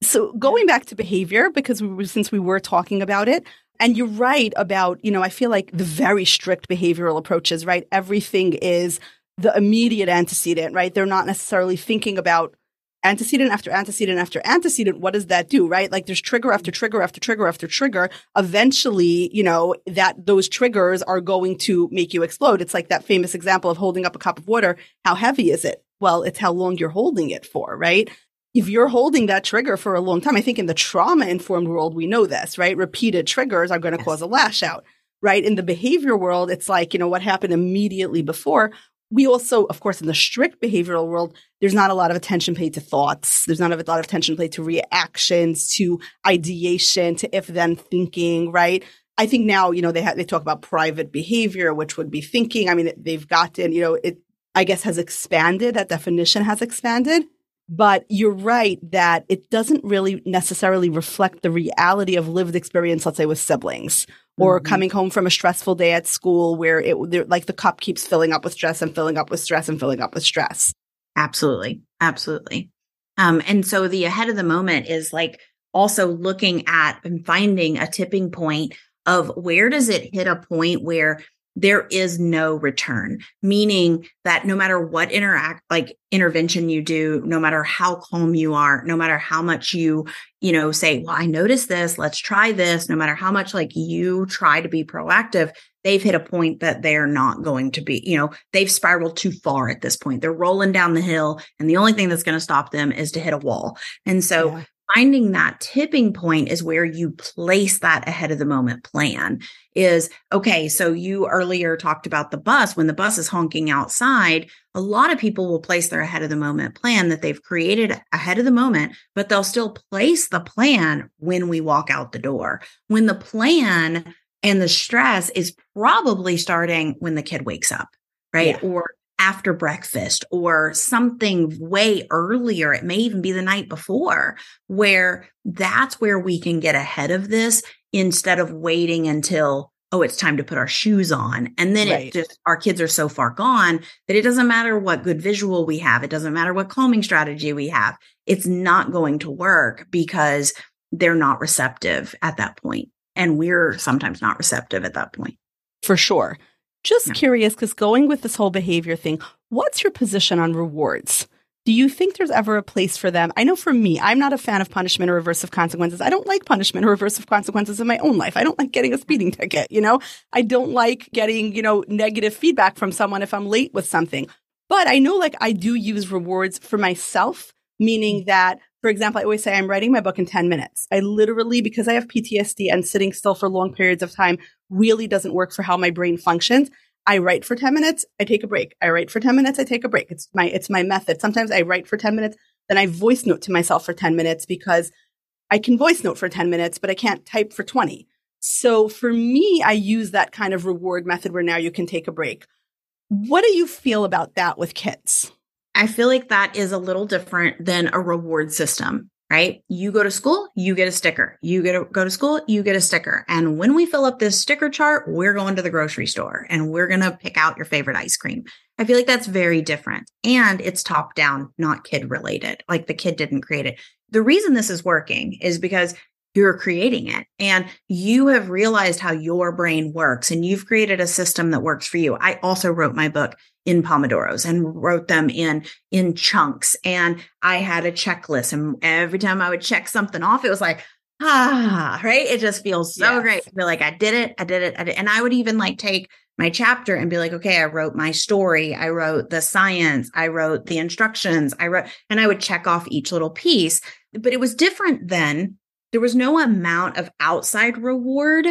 Speaker 1: So going back to behavior, because we since we were talking about it, and you're right about, you know, I feel like the very strict behavioral approaches, right? Everything is the immediate antecedent, right? They're not necessarily thinking about antecedent after antecedent after antecedent, what does that do, right? Like there's trigger after trigger after trigger after trigger. Eventually, you know, that those triggers are going to make you explode. It's like that famous example of holding up a cup of water. How heavy is it? Well, it's how long you're holding it for, right? If you're holding that trigger for a long time, I think in the trauma informed world, we know this, right? Repeated triggers are going to yes. cause a lash out right? In the behavior world, it's like, you know, what happened immediately before we also, of course, in the strict behavioral world, there's not a lot of attention paid to thoughts. There's not a lot of attention paid to reactions, to ideation, to if then thinking, right? I think now, you know, they ha- they talk about private behavior, which would be thinking. I mean, they've gotten, you know, it, I guess has expanded. That definition has expanded. But you're right that it doesn't really necessarily reflect the reality of lived experience, let's say with siblings or mm-hmm. coming home from a stressful day at school where it like the cup keeps filling up with stress and filling up with stress and filling up with stress.
Speaker 3: Absolutely. Absolutely. Um, and so the ahead of the moment is like also looking at and finding a tipping point of where does it hit a point where there is no return, meaning that no matter what interact, like intervention you do, no matter how calm you are, no matter how much you, you know, say, well, I noticed this, let's try this, no matter how much like you try to be proactive, they've hit a point that they're not going to be, you know, they've spiraled too far at this point. They're rolling down the hill and the only thing that's going to stop them is to hit a wall. And so yeah finding that tipping point is where you place that ahead of the moment plan is okay so you earlier talked about the bus. When the bus is honking outside a lot of people will place their ahead of the moment plan that they've created ahead of the moment but they'll still place the plan when we walk out the door. When the plan and the stress is probably starting when the kid wakes up right? Yeah. or after breakfast or something way earlier. It may even be the night before, where that's where we can get ahead of this instead of waiting until, oh, it's time to put our shoes on. And then right. it just, our kids are so far gone that it doesn't matter what good visual we have. It doesn't matter what calming strategy we have. It's not going to work because they're not receptive at that point. And we're sometimes not receptive at that point.
Speaker 1: For sure. Just yeah. curious, because going with this whole behavior thing, what's your position on rewards? Do you think there's ever a place for them? I know for me, I'm not a fan of punishment or aversive consequences. I don't like punishment or aversive consequences in my own life. I don't like getting a speeding ticket, you know? I don't like getting, you know, negative feedback from someone if I'm late with something. But I know like I do use rewards for myself, meaning mm. that for example, I always say I'm writing my book in 10 minutes. I literally, because I have PTSD and sitting still for long periods of time really doesn't work for how my brain functions. I write for 10 minutes, I take a break. I write for 10 minutes, I take a break. It's my, it's my method. Sometimes I write for 10 minutes, then I voice note to myself for 10 minutes because I can voice note for 10 minutes, but I can't type for 20. So for me, I use that kind of reward method where now you can take a break. What do you feel about that with kids?
Speaker 3: I feel like that is a little different than a reward system, right? You go to school, you get a sticker. You get to go to school, you get a sticker. And when we fill up this sticker chart, we're going to the grocery store and we're going to pick out your favorite ice cream. I feel like that's very different. And it's top down, not kid related. Like the kid didn't create it. The reason this is working is because you're creating it and you have realized how your brain works and you've created a system that works for you. I also wrote my book in Pomodoros and wrote them in in chunks and I had a checklist and every time I would check something off it was like ah right it just feels so yes. great I feel like I did it I did it I did and I would even like take my chapter and be like okay I wrote my story I wrote the science I wrote the instructions I wrote and I would check off each little piece but it was different then there was no amount of outside reward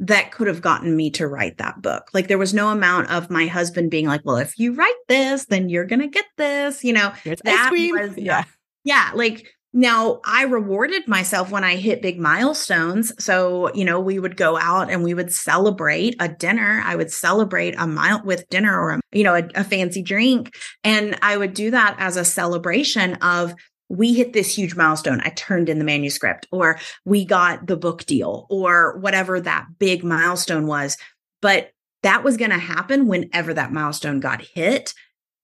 Speaker 3: that could have gotten me to write that book. Like there was no amount of my husband being like, well, if you write this, then you're going to get this, you know,
Speaker 1: Here's that was,
Speaker 3: yeah. Yeah. Like now I rewarded myself when I hit big milestones. So, you know, we would go out and we would celebrate a dinner. I would celebrate a mile with dinner or, a, you know, a, a fancy drink. And I would do that as a celebration of we hit this huge milestone. I turned in the manuscript, or we got the book deal, or whatever that big milestone was. But that was going to happen whenever that milestone got hit,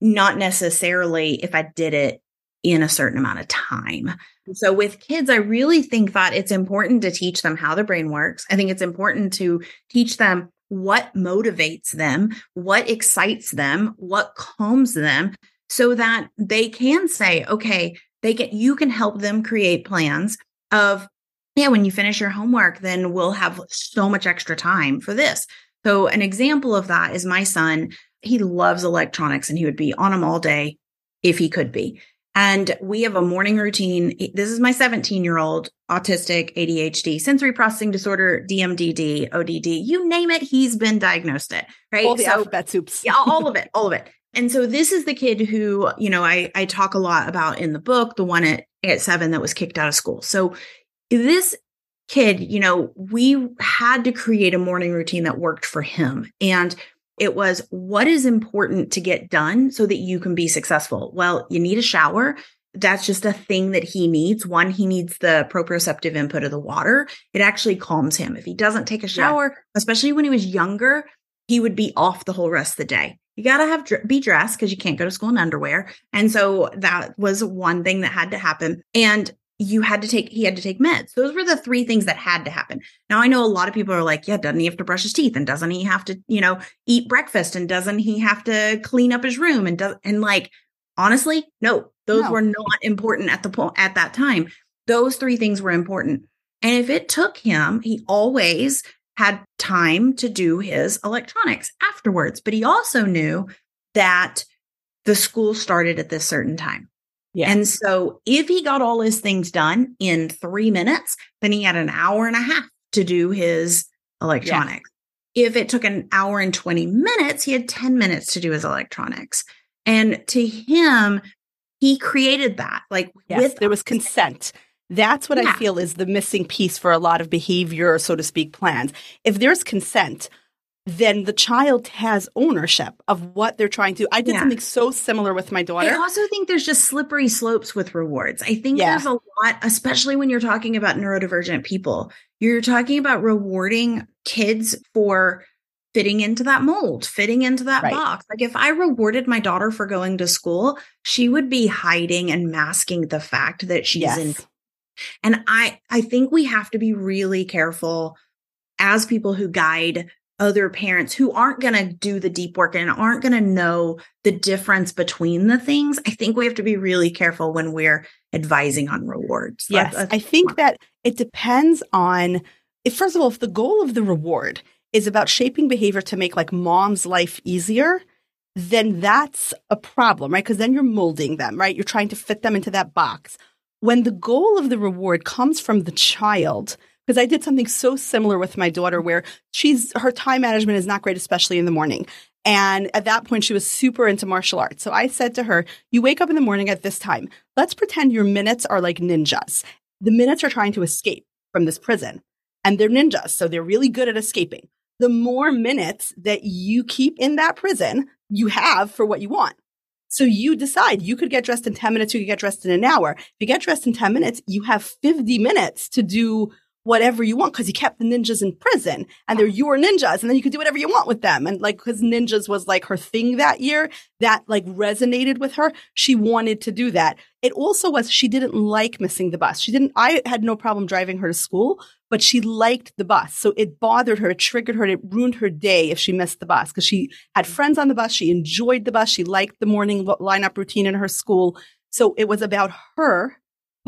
Speaker 3: not necessarily if I did it in a certain amount of time. So with kids, I really think that it's important to teach them how the brain works. I think it's important to teach them what motivates them, what excites them, what calms them, so that they can say, okay, they get you can help them create plans of yeah when you finish your homework then we'll have so much extra time for this. So an example of that is my son he loves electronics and he would be on them all day if he could be. And we have a morning routine this is my 17 year old autistic adhd sensory processing disorder dmdd odd you name it he's been diagnosed it right?
Speaker 1: All the so, alphabet soups.
Speaker 3: yeah all of it all of it and so this is the kid who, you know, I, I talk a lot about in the book, the one at, at seven that was kicked out of school. So this kid, you know, we had to create a morning routine that worked for him. And it was what is important to get done so that you can be successful? Well, you need a shower. That's just a thing that he needs. One, he needs the proprioceptive input of the water. It actually calms him. If he doesn't take a shower, yeah. especially when he was younger, he would be off the whole rest of the day you got to have be dressed because you can't go to school in underwear. And so that was one thing that had to happen. And you had to take he had to take meds. Those were the three things that had to happen. Now I know a lot of people are like, yeah, doesn't he have to brush his teeth and doesn't he have to, you know, eat breakfast and doesn't he have to clean up his room and does and like honestly, no, those no. were not important at the point at that time. Those three things were important. And if it took him, he always had time to do his electronics afterwards. But he also knew that the school started at this certain time. Yeah. And so if he got all his things done in three minutes, then he had an hour and a half to do his electronics. Yeah. If it took an hour and 20 minutes, he had 10 minutes to do his electronics. And to him, he created that. Like
Speaker 1: yes, with there was consent. That's what yeah. I feel is the missing piece for a lot of behavior, so to speak, plans. If there's consent, then the child has ownership of what they're trying to. I did yeah. something so similar with my daughter.
Speaker 3: I also think there's just slippery slopes with rewards. I think yeah. there's a lot, especially when you're talking about neurodivergent people. You're talking about rewarding kids for fitting into that mold, fitting into that right. box. Like if I rewarded my daughter for going to school, she would be hiding and masking the fact that she's yes. in and I, I think we have to be really careful as people who guide other parents who aren't going to do the deep work and aren't going to know the difference between the things. I think we have to be really careful when we're advising on rewards.
Speaker 1: Yes. That's, that's I think that it depends on, if, first of all, if the goal of the reward is about shaping behavior to make like mom's life easier, then that's a problem, right? Because then you're molding them, right? You're trying to fit them into that box when the goal of the reward comes from the child, because I did something so similar with my daughter where she's her time management is not great, especially in the morning. And at that point, she was super into martial arts. So I said to her, You wake up in the morning at this time. Let's pretend your minutes are like ninjas. The minutes are trying to escape from this prison, and they're ninjas. So they're really good at escaping. The more minutes that you keep in that prison, you have for what you want. So you decide you could get dressed in 10 minutes, you could get dressed in an hour. If you get dressed in 10 minutes, you have 50 minutes to do whatever you want because you kept the ninjas in prison and they're your ninjas and then you could do whatever you want with them. And like, because ninjas was like her thing that year that like resonated with her. She wanted to do that. It also was, she didn't like missing the bus. She didn't, I had no problem driving her to school, but she liked the bus. So it bothered her, it triggered her, it ruined her day if she missed the bus because she had friends on the bus. She enjoyed the bus. She liked the morning lineup routine in her school. So it was about her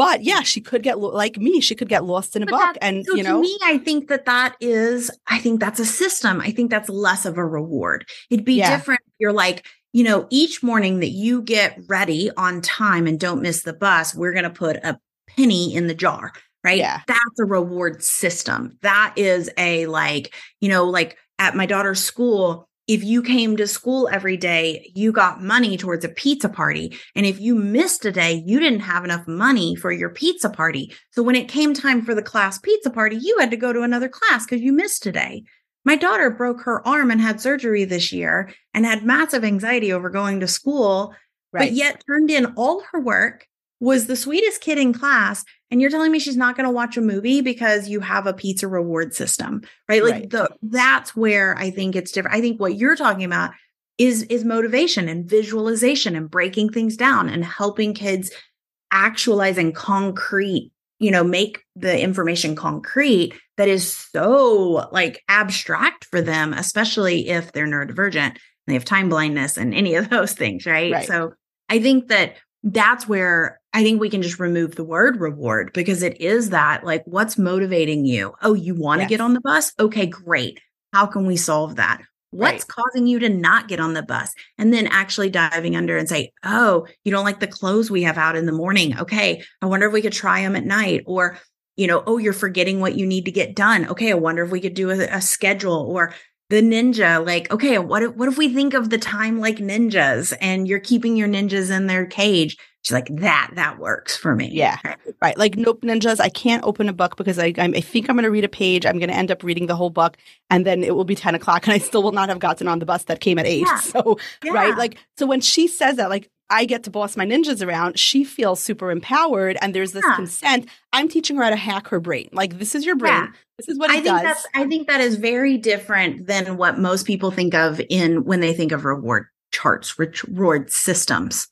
Speaker 1: but yeah, she could get like me. She could get lost in a book, and
Speaker 3: so
Speaker 1: you know.
Speaker 3: To me, I think that that is. I think that's a system. I think that's less of a reward. It'd be yeah. different. You're like, you know, each morning that you get ready on time and don't miss the bus, we're going to put a penny in the jar, right?
Speaker 1: Yeah.
Speaker 3: That's a reward system. That is a like, you know, like at my daughter's school, if you came to school every day, you got money towards a pizza party. And if you missed a day, you didn't have enough money for your pizza party. So when it came time for the class pizza party, you had to go to another class because you missed a day. My daughter broke her arm and had surgery this year and had massive anxiety over going to school, right. but yet turned in all her work was the sweetest kid in class and you're telling me she's not going to watch a movie because you have a pizza reward system right like right. the that's where i think it's different i think what you're talking about is is motivation and visualization and breaking things down and helping kids actualize and concrete you know make the information concrete that is so like abstract for them especially if they're neurodivergent and they have time blindness and any of those things right, right. so i think that that's where I think we can just remove the word reward because it is that like, what's motivating you? Oh, you want to yes. get on the bus? Okay, great. How can we solve that? What's right. causing you to not get on the bus? And then actually diving under and say, oh, you don't like the clothes we have out in the morning. Okay, I wonder if we could try them at night. Or, you know, oh, you're forgetting what you need to get done. Okay, I wonder if we could do a, a schedule or the ninja like okay what if, what if we think of the time like ninjas and you're keeping your ninjas in their cage? She's like that that works for me.
Speaker 1: Yeah. Right. Like nope ninjas i can't open a book because i, I think i'm going to read a page. I'm going to end up reading the whole book and then it will be 10 o'clock and i still will not have gotten on the bus that came at 8 yeah. so yeah. right like so when she says that like I get to boss my ninjas around. She feels super empowered, and there's this yeah. consent. I'm teaching her how to hack her brain. Like this is your brain. Yeah. This is what
Speaker 3: I
Speaker 1: think
Speaker 3: does. That's, I think that is very different than what most people think of in when they think of reward charts, reward systems.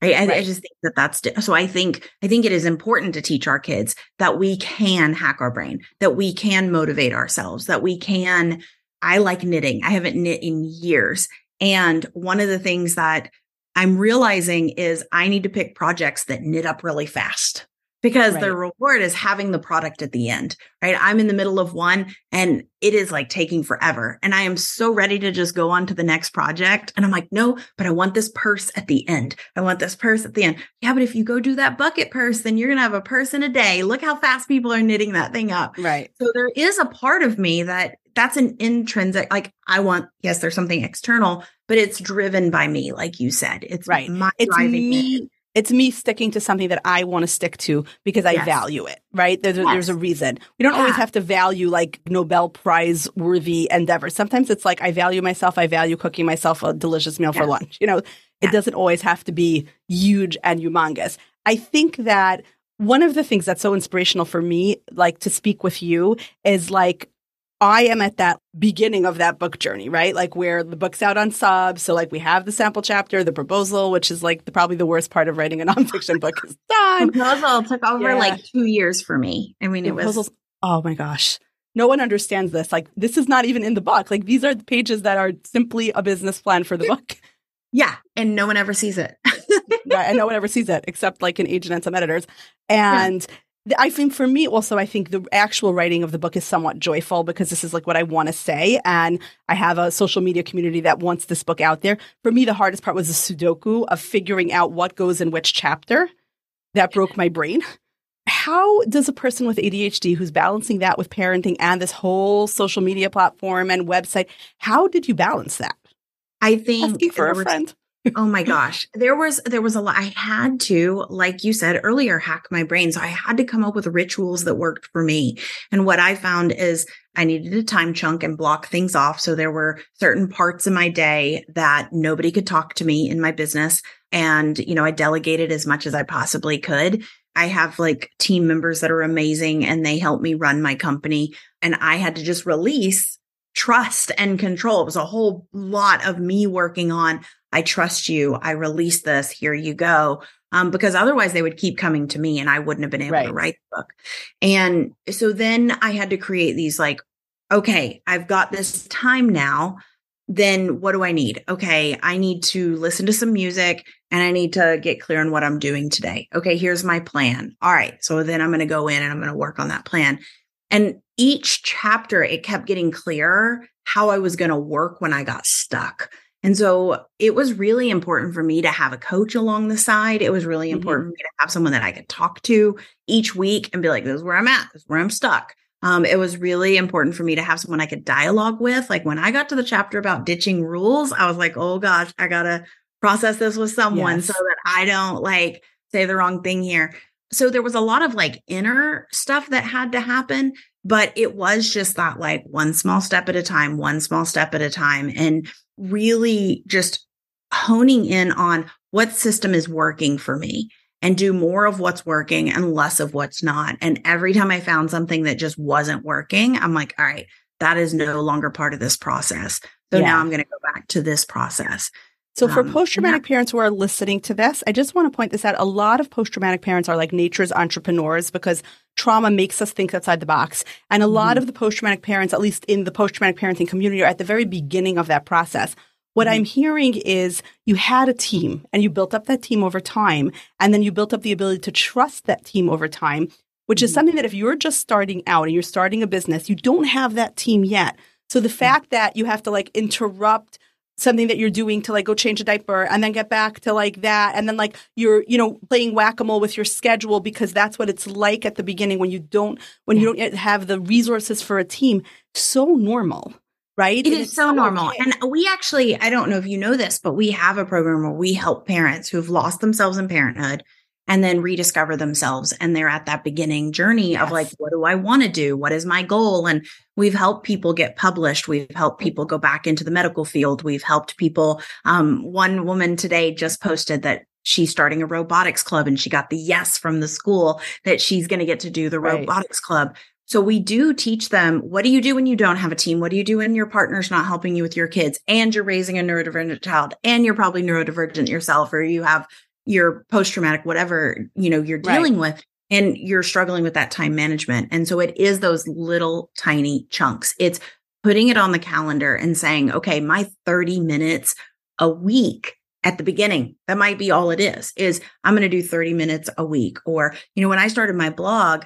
Speaker 3: Right? I, right. I just think that that's so. I think I think it is important to teach our kids that we can hack our brain, that we can motivate ourselves, that we can. I like knitting. I haven't knit in years, and one of the things that I'm realizing is I need to pick projects that knit up really fast because right. the reward is having the product at the end, right? I'm in the middle of one and it is like taking forever. And I am so ready to just go on to the next project. And I'm like, no, but I want this purse at the end. I want this purse at the end. Yeah, but if you go do that bucket purse, then you're going to have a purse in a day. Look how fast people are knitting that thing up.
Speaker 1: Right.
Speaker 3: So there is a part of me that that's an intrinsic like i want yes there's something external but it's driven by me like you said. It's
Speaker 1: right. it's me. it. it's me sticking to something that i want to stick to because i yes. value it right? There's, yes. there's a reason. We don't yeah. always have to value like nobel prize worthy endeavors. Sometimes it's like i value myself i value cooking myself a delicious meal for lunch you know? It doesn't always have to be huge and humongous. I think that one of the things that's so inspirational for me, like to speak with you, is like I am at that beginning of that book journey, right? Like where the book's out on sub. So like we have the sample chapter, the proposal, which is like the, probably the worst part of writing a nonfiction book is done.
Speaker 3: Proposal took over yeah. like two years for me. I mean, it was.
Speaker 1: Oh my gosh. No one understands this. Like this is not even in the book. Like these are the pages that are simply a business plan for the book.
Speaker 3: Yeah. And no one ever sees it.
Speaker 1: right. And no one ever sees it except like an agent and some editors. And yeah I think for me also, I think the actual writing of the book is somewhat joyful because this is like what I want to say. And I have a social media community that wants this book out there. For me, the hardest part was the Sudoku of figuring out what goes in which chapter. That broke my brain. how does a person with ADHD who's balancing that with parenting and this whole social media platform and website, how did you balance that?
Speaker 3: I think
Speaker 1: Asking for a friend.
Speaker 3: Oh my gosh. There was there was a lot I had to, like you said earlier, hack my brain. So I had to come up with rituals that worked for me. And what I found is I needed a time chunk and block things off. So there were certain parts of my day that nobody could talk to me in my business. And, you know, I delegated as much as I possibly could. I have like team members that are amazing and they help me run my company. And I had to just release trust and control. It was a whole lot of me working on, I trust you. I release this. Here you go. Um, because otherwise they would keep coming to me and I wouldn't have been able right. to write the book. And so then I had to create these like, okay, I've got this time now. Then what do I need? Okay, I need to listen to some music and I need to get clear on what I'm doing today. Okay, here's my plan. All right. So then I'm going to go in and I'm going to work on that plan. And each chapter, it kept getting clearer how I was going to work when I got stuck. And so it was really important for me to have a coach along the side. It was really mm-hmm. important for me to have someone that I could talk to each week and be like, this is where I'm at, this is where I'm stuck. Um, it was really important for me to have someone I could dialogue with. Like when I got to the chapter about ditching rules, I was like, oh gosh, I gotta process this with someone yes. so that I don't like say the wrong thing here so there was a lot of like inner stuff that had to happen but it was just that like one small step at a time one small step at a time and really just honing in on what system is working for me and do more of what's working and less of what's not. And every time i found something that just wasn't working i'm like all right that is no longer part of this process. So yeah. now i'm going to go back to this process
Speaker 1: so, for um, post traumatic parents who are listening to this, I just want to point this out. A lot of post traumatic parents are like nature's entrepreneurs because trauma makes us think outside the box. And a mm-hmm. lot of the post traumatic parents, at least in the post traumatic parenting community, are at the very beginning of that process. What mm-hmm. I'm hearing is you had a team and you built up that team over time. And then you built up the ability to trust that team over time, which mm-hmm. is something that if you're just starting out and you're starting a business, you don't have that team yet. So the fact that you have to like interrupt something that you're doing to like go change a diaper and then get back to like that. And then like you're you know playing whack-a-mole with your schedule because that's what it's like at the beginning when you don't when you don't yet have the resources for a team. So normal right?
Speaker 3: It is so, so normal. okay. and we actually i don't know if you know this but we have a program where we help parents who have lost themselves in parenthood and then rediscover themselves. And they're at that beginning journey yes. of like, what do I want to do? What is my goal? And we've helped people get published. We've helped people go back into the medical field. We've helped people. Um, one woman today just posted that she's starting a robotics club and she got the yes from the school that she's going to get to do the right. robotics club. So we do teach them what do you do when you don't have a team? What do you do when your partner's not helping you with your kids and you're raising a neurodivergent child and you're probably neurodivergent yourself or you have your post traumatic, whatever, you know, you're dealing right. with and you're struggling with that time management. And so it is those little tiny chunks. It's putting it on the calendar and saying, okay, my 30 minutes a week at the beginning, that might be all it is, is I'm going to do 30 minutes a week. Or, you know, when I started my blog,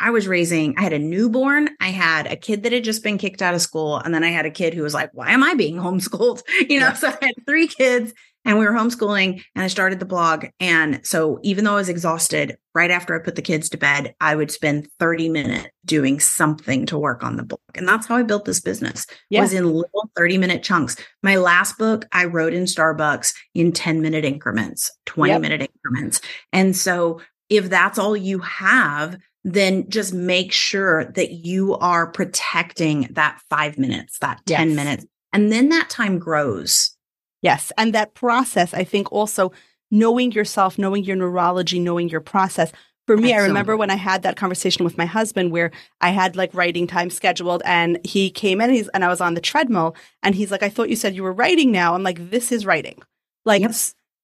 Speaker 3: I was raising, I had a newborn, I had a kid that had just been kicked out of school, and then I had a kid who was like, why am I being homeschooled? You know, so I had three kids and we were homeschooling and I started the blog. And so even though I was exhausted, right after I put the kids to bed, I would spend 30 minutes doing something to work on the book. And that's how I built this business yeah. was in little 30 minute chunks. My last book I wrote in Starbucks in 10 minute increments, 20 yep. minute increments. And so if that's all you have, then just make sure that you are protecting that five minutes, that 10 yes. minutes. And then that time grows
Speaker 1: Yes. And that process, I think also knowing yourself, knowing your neurology, knowing your process. For me. I remember when I had that conversation with my husband where I had like writing time scheduled and he came in and, he's, and I was on the treadmill and he's like, I thought you said you were writing now. I'm like, this is writing. Like yep.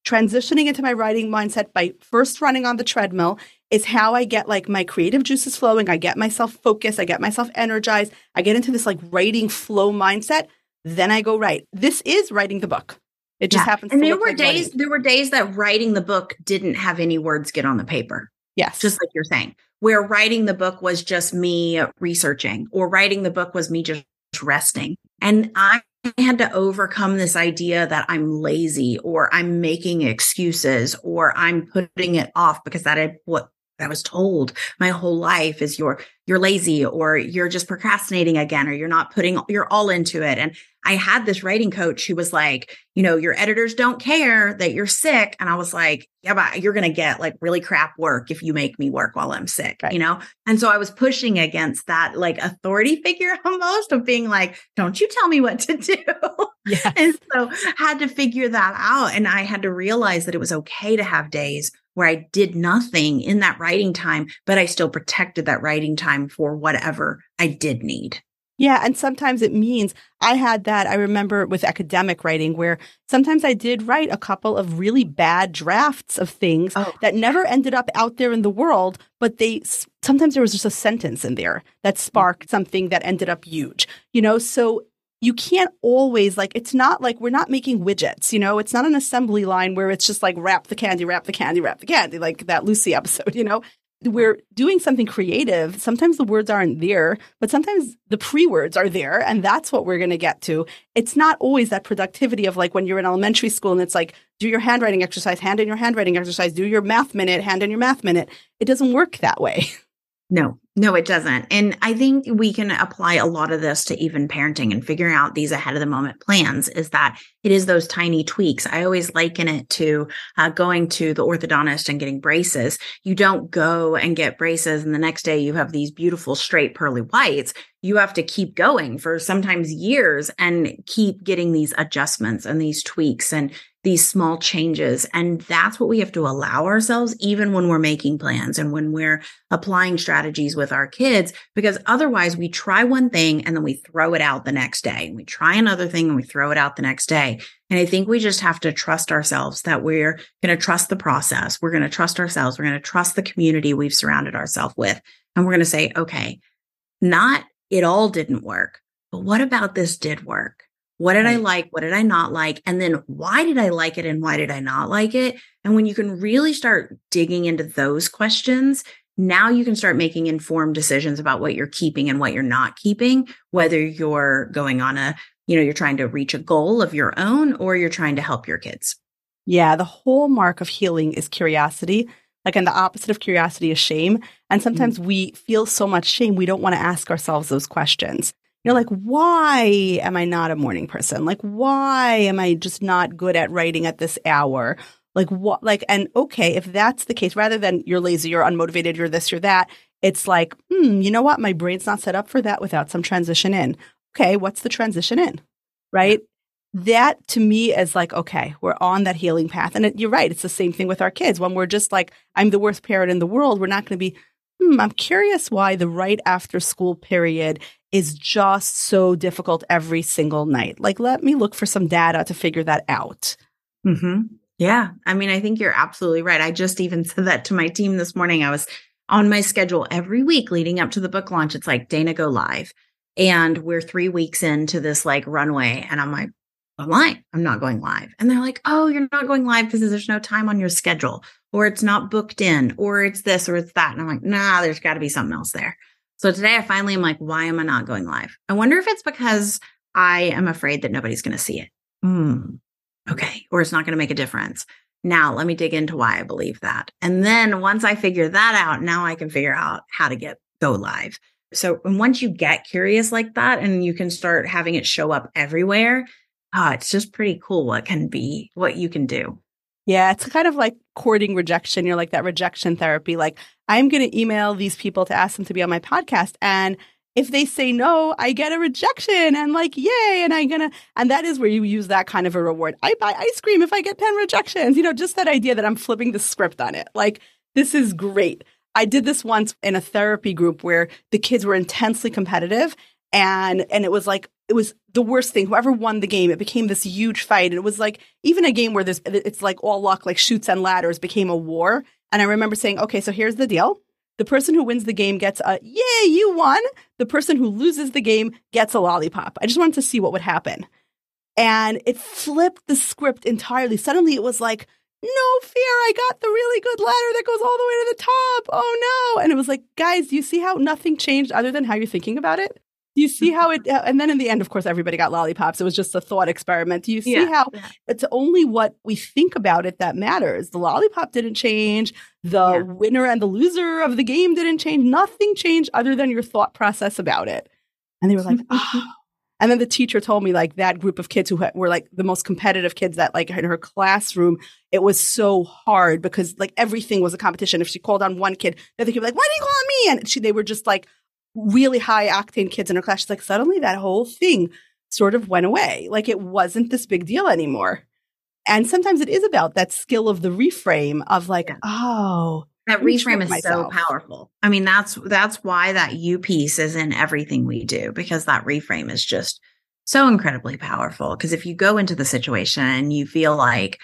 Speaker 1: transitioning into my writing mindset by first running on the treadmill is how I get like my creative juices flowing. I get myself focused. I get myself energized. I get into this like writing flow mindset. Then I go write. This is writing the book. It just yeah. happens.
Speaker 3: And there were like days, money. there were days that writing the book didn't have any words get on the paper.
Speaker 1: Yes.
Speaker 3: Just like you're saying, where writing the book was just me researching or writing the book was me just resting. And I had to overcome this idea that I'm lazy or I'm making excuses or I'm putting it off because that had what I was told my whole life is you're you're lazy or you're just procrastinating again or you're not putting you're all into it. And I had this writing coach who was like, you know, your editors don't care that you're sick. And I was like, yeah, but you're going to get like really crap work if you make me work while I'm sick, right. you know? And so I was pushing against that like authority figure almost of being like, don't you tell me what to do. Yes. and so had to figure that out. And I had to realize that it was okay to have days where I did nothing in that writing time, but I still protected that writing time for whatever I did need.
Speaker 1: Yeah. And sometimes it means I had that. I remember with academic writing where sometimes I did write a couple of really bad drafts of things oh. that never ended up out there in the world, but they sometimes there was just a sentence in there that mm-hmm. sparked something that ended up huge, you know? So you can't always like it's not like we're not making widgets you know? It's not an assembly line where it's just like wrap the candy wrap the candy wrap the candy like that lucy episode you know? We're doing something creative. Sometimes the words aren't there but sometimes the pre-words are there and that's what we're going to get to. It's not always that productivity of like when you're in elementary school and it's like do your handwriting exercise hand in your handwriting exercise do your math minute hand in your math minute. It doesn't work that way
Speaker 3: No, no, it doesn't. And I think we can apply a lot of this to even parenting and figuring out these ahead of the moment plans is that it is those tiny tweaks. I always liken it to uh, going to the orthodontist and getting braces. You don't go and get braces and the next day you have these beautiful straight pearly whites. You have to keep going for sometimes years and keep getting these adjustments and these tweaks and these small changes. And that's what we have to allow ourselves, even when we're making plans and when we're applying strategies with our kids, because otherwise we try one thing and then we throw it out the next day. We try another thing and we throw it out the next day. And I think we just have to trust ourselves that we're going to trust the process. We're going to trust ourselves. We're going to trust the community we've surrounded ourselves with. And we're going to say, okay, not it all didn't work, but what about this did work? What did I like? What did I not like? And then why did I like it and why did I not like it? And when you can really start digging into those questions, now you can start making informed decisions about what you're keeping and what you're not keeping, whether you're going on a, you know, you're trying to reach a goal of your own or you're trying to help your kids.
Speaker 1: Yeah, the whole mark of healing is curiosity. Like, and the opposite of curiosity is shame. And sometimes mm-hmm. we feel so much shame, we don't want to ask ourselves those questions. You're like, why am I not a morning person? Like, why am I just not good at writing at this hour? Like, what, like, and okay, if that's the case, rather than you're lazy, you're unmotivated, you're this, you're that, it's like, hmm, you know what? My brain's not set up for that without some transition in. Okay, what's the transition in? Right? That to me is like, okay, we're on that healing path. And it, you're right. It's the same thing with our kids. When we're just like, I'm the worst parent in the world, we're not going to be, hmm, I'm curious why the right after school period is just so difficult every single night. Like, let me look for some data to figure that out.
Speaker 3: Mm-hmm. Yeah. I mean, I think you're absolutely right. I just even said that to my team this morning. I was on my schedule every week leading up to the book launch. It's like, Dayna, go live. And we're three weeks into this like runway. And I'm like, I'm lying. I'm not going live. And they're like, oh, you're not going live because there's no time on your schedule, or it's not booked in, or it's this, or it's that. And I'm like, nah, there's got to be something else there. So today I finally am like, why am I not going live? I wonder if it's because I am afraid that nobody's going to see it. Mm, okay. Or it's not going to make a difference. Now let me dig into why I believe that. And then once I figure that out, now I can figure out how to get go live. So once you get curious like that and you can start having it show up everywhere, oh, it's just pretty cool what can be, what you can do.
Speaker 1: Yeah, it's kind of like courting rejection. You're like that rejection therapy. Like, I'm going to email these people to ask them to be on my podcast. And if they say no, I get a rejection and like, yay. And I'm going to, and that is where you use that kind of a reward. I buy ice cream if I get 10 rejections, you know, just that idea that I'm flipping the script on it. Like, this is great. I did this once in a therapy group where the kids were intensely competitive and and it was like it was the worst thing. Whoever won the game, it became this huge fight. And it was like even a game where there's it's like all luck, like Chutes and Ladders became a war. And I remember saying, okay, so here's the deal. The person who wins the game gets a yay, you won. The person who loses the game gets a lollipop. I just wanted to see what would happen. And it flipped the script entirely. Suddenly it was like, no fear, I got the really good ladder that goes all the way to the top. Oh no. And it was like, guys, do you see how nothing changed other than how you're thinking about it? Do you see how it? And then in the end, of course, everybody got lollipops. It was just a thought experiment. Do you see yeah. how it's only what we think about it that matters? The lollipop didn't change. The yeah. winner and the loser of the game didn't change. Nothing changed other than your thought process about it. And they were like, oh. And then the teacher told me like that group of kids who were like the most competitive kids that like in her classroom, it was so hard because like everything was a competition. If she called on one kid, the other kid would be like, why did you call on me? And she, they were just like really high octane kids in her class. She's like, suddenly that whole thing sort of went away. Like it wasn't this big deal anymore. And sometimes it is about that skill of the reframe of like, oh,
Speaker 3: that reframe is myself. so powerful. I mean, that's that's why that you piece is in everything we do because that reframe is just so incredibly powerful. Because if you go into the situation and you feel like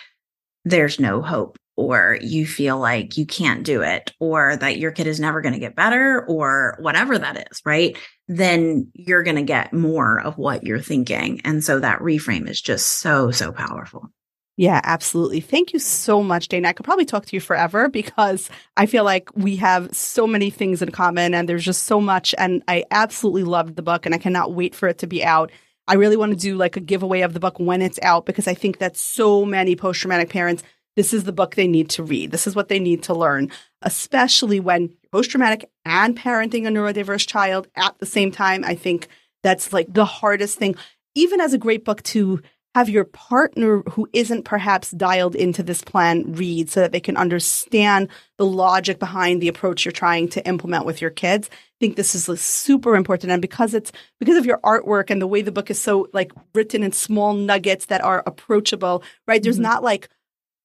Speaker 3: there's no hope, or you feel like you can't do it, or that your kid is never going to get better, or whatever that is, right? Then you're going to get more of what you're thinking. And so that reframe is just so, so powerful.
Speaker 1: Yeah, absolutely. Thank you so much, Dayna. I could probably talk to you forever because I feel like we have so many things in common and there's just so much. And I absolutely loved the book and I cannot wait for it to be out. I really want to do like a giveaway of the book when it's out because I think that so many post traumatic parents, this is the book they need to read. This is what they need to learn, especially when post traumatic and parenting a neurodiverse child at the same time. I think that's like the hardest thing, even as a great book to have your partner who isn't perhaps dialed into this plan read so that they can understand the logic behind the approach you're trying to implement with your kids. I think this is super important. And because it's because of your artwork and the way the book is so like written in small nuggets that are approachable, right? There's mm-hmm. not like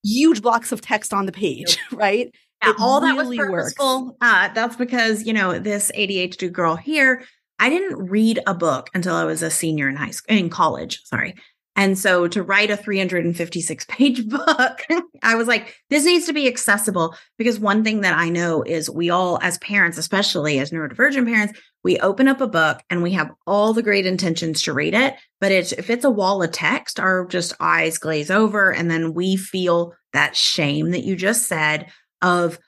Speaker 1: huge blocks of text on the page, right?
Speaker 3: Yeah, all really that was purposeful. Uh, that's because, you know, this ADHD girl here, I didn't read a book until I was a senior in high school, in college, sorry. And so to write a 356 page book, I was like, this needs to be accessible because one thing that I know is we all, as parents, especially as neurodivergent parents, we open up a book and we have all the great intentions to read it. But it's, if it's a wall of text, our just eyes glaze over. And then we feel that shame that you just said of,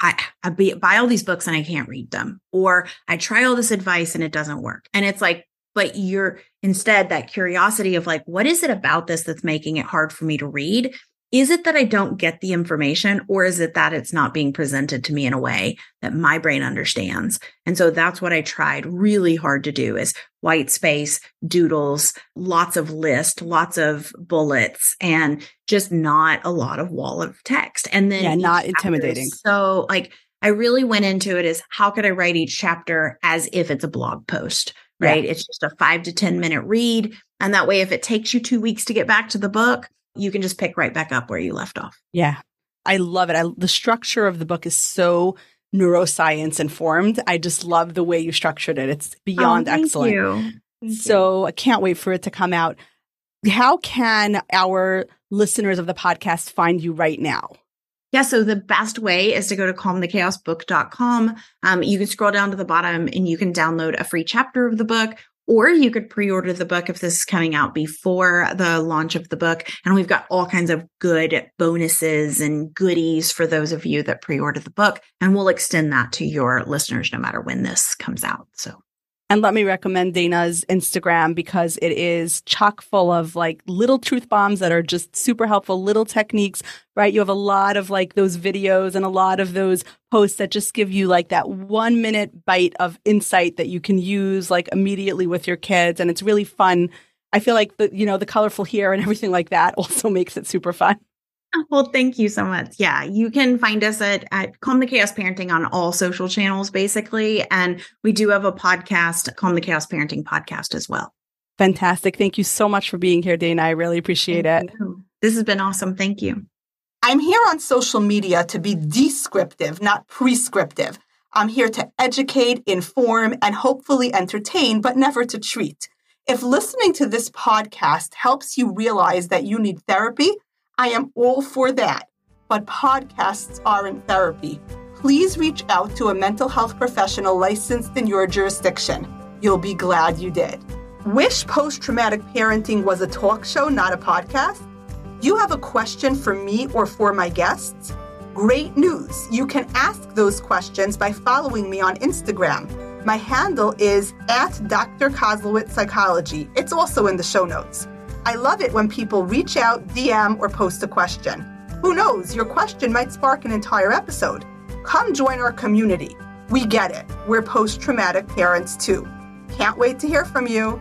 Speaker 3: I, I buy all these books and I can't read them, or I try all this advice and it doesn't work. And it's like, but you're instead that curiosity of like, what is it about this that's making it hard for me to read? Is it that I don't get the information or is it that it's not being presented to me in a way that my brain understands? And so that's what I tried really hard to do is white space, doodles, lots of list, lots of bullets and just not a lot of wall of text. And then
Speaker 1: yeah, not intimidating.
Speaker 3: So like I really went into it as how could I write each chapter as if it's a blog post? Right? Yeah. It's just a five to 10 minute read. And that way, if it takes you two weeks to get back to the book, you can just pick right back up where you left off.
Speaker 1: Yeah. I love it. I, the structure of the book is so neuroscience informed. I just love the way you structured it. It's oh, beyond
Speaker 3: oh,
Speaker 1: excellent.
Speaker 3: You.
Speaker 1: so I can't wait for it to come out. How can our listeners of the podcast find you right now?
Speaker 3: Yeah, so the best way is to go to calmthechaosbook.com. Um, you can scroll down to the bottom and you can download a free chapter of the book, or you could pre order the book if this is coming out before the launch of the book. And we've got all kinds of good bonuses and goodies for those of you that pre order the book. And we'll extend that to your listeners no matter when this comes out. So
Speaker 1: and let me recommend Dayna's Instagram because it is chock full of like little truth bombs that are just super helpful, little techniques, right? You have a lot of like those videos and a lot of those posts that just give you like that one minute bite of insight that you can use like immediately with your kids. And it's really fun. I feel like the, you know, the colorful hair and everything like that also makes it super fun.
Speaker 3: Well, thank you so much. Yeah, you can find us at, at Calm the Chaos Parenting on all social channels, basically. And we do have a podcast, Calm the Chaos Parenting podcast as well.
Speaker 1: Fantastic. Thank you so much for being here, Dayna. I really appreciate thank it.
Speaker 3: You. This has been awesome. Thank you.
Speaker 4: I'm here on social media to be descriptive, not prescriptive. I'm here to educate, inform, and hopefully entertain, but never to treat. If listening to this podcast helps you realize that you need therapy, I am all for that, but podcasts aren't therapy. Please reach out to a mental health professional licensed in your jurisdiction. You'll be glad you did. Wish post traumatic parenting was a talk show, not a podcast? You have a question for me or for my guests? Great news! You can ask those questions by following me on Instagram.
Speaker 1: My handle is at Dr. Koslowitz Psychology. It's also in the show notes. I love it when people reach out, DM, or post a question. Who knows, your question might spark an entire episode. Come join our community. We get it. We're post traumatic parents too. Can't wait to hear from you.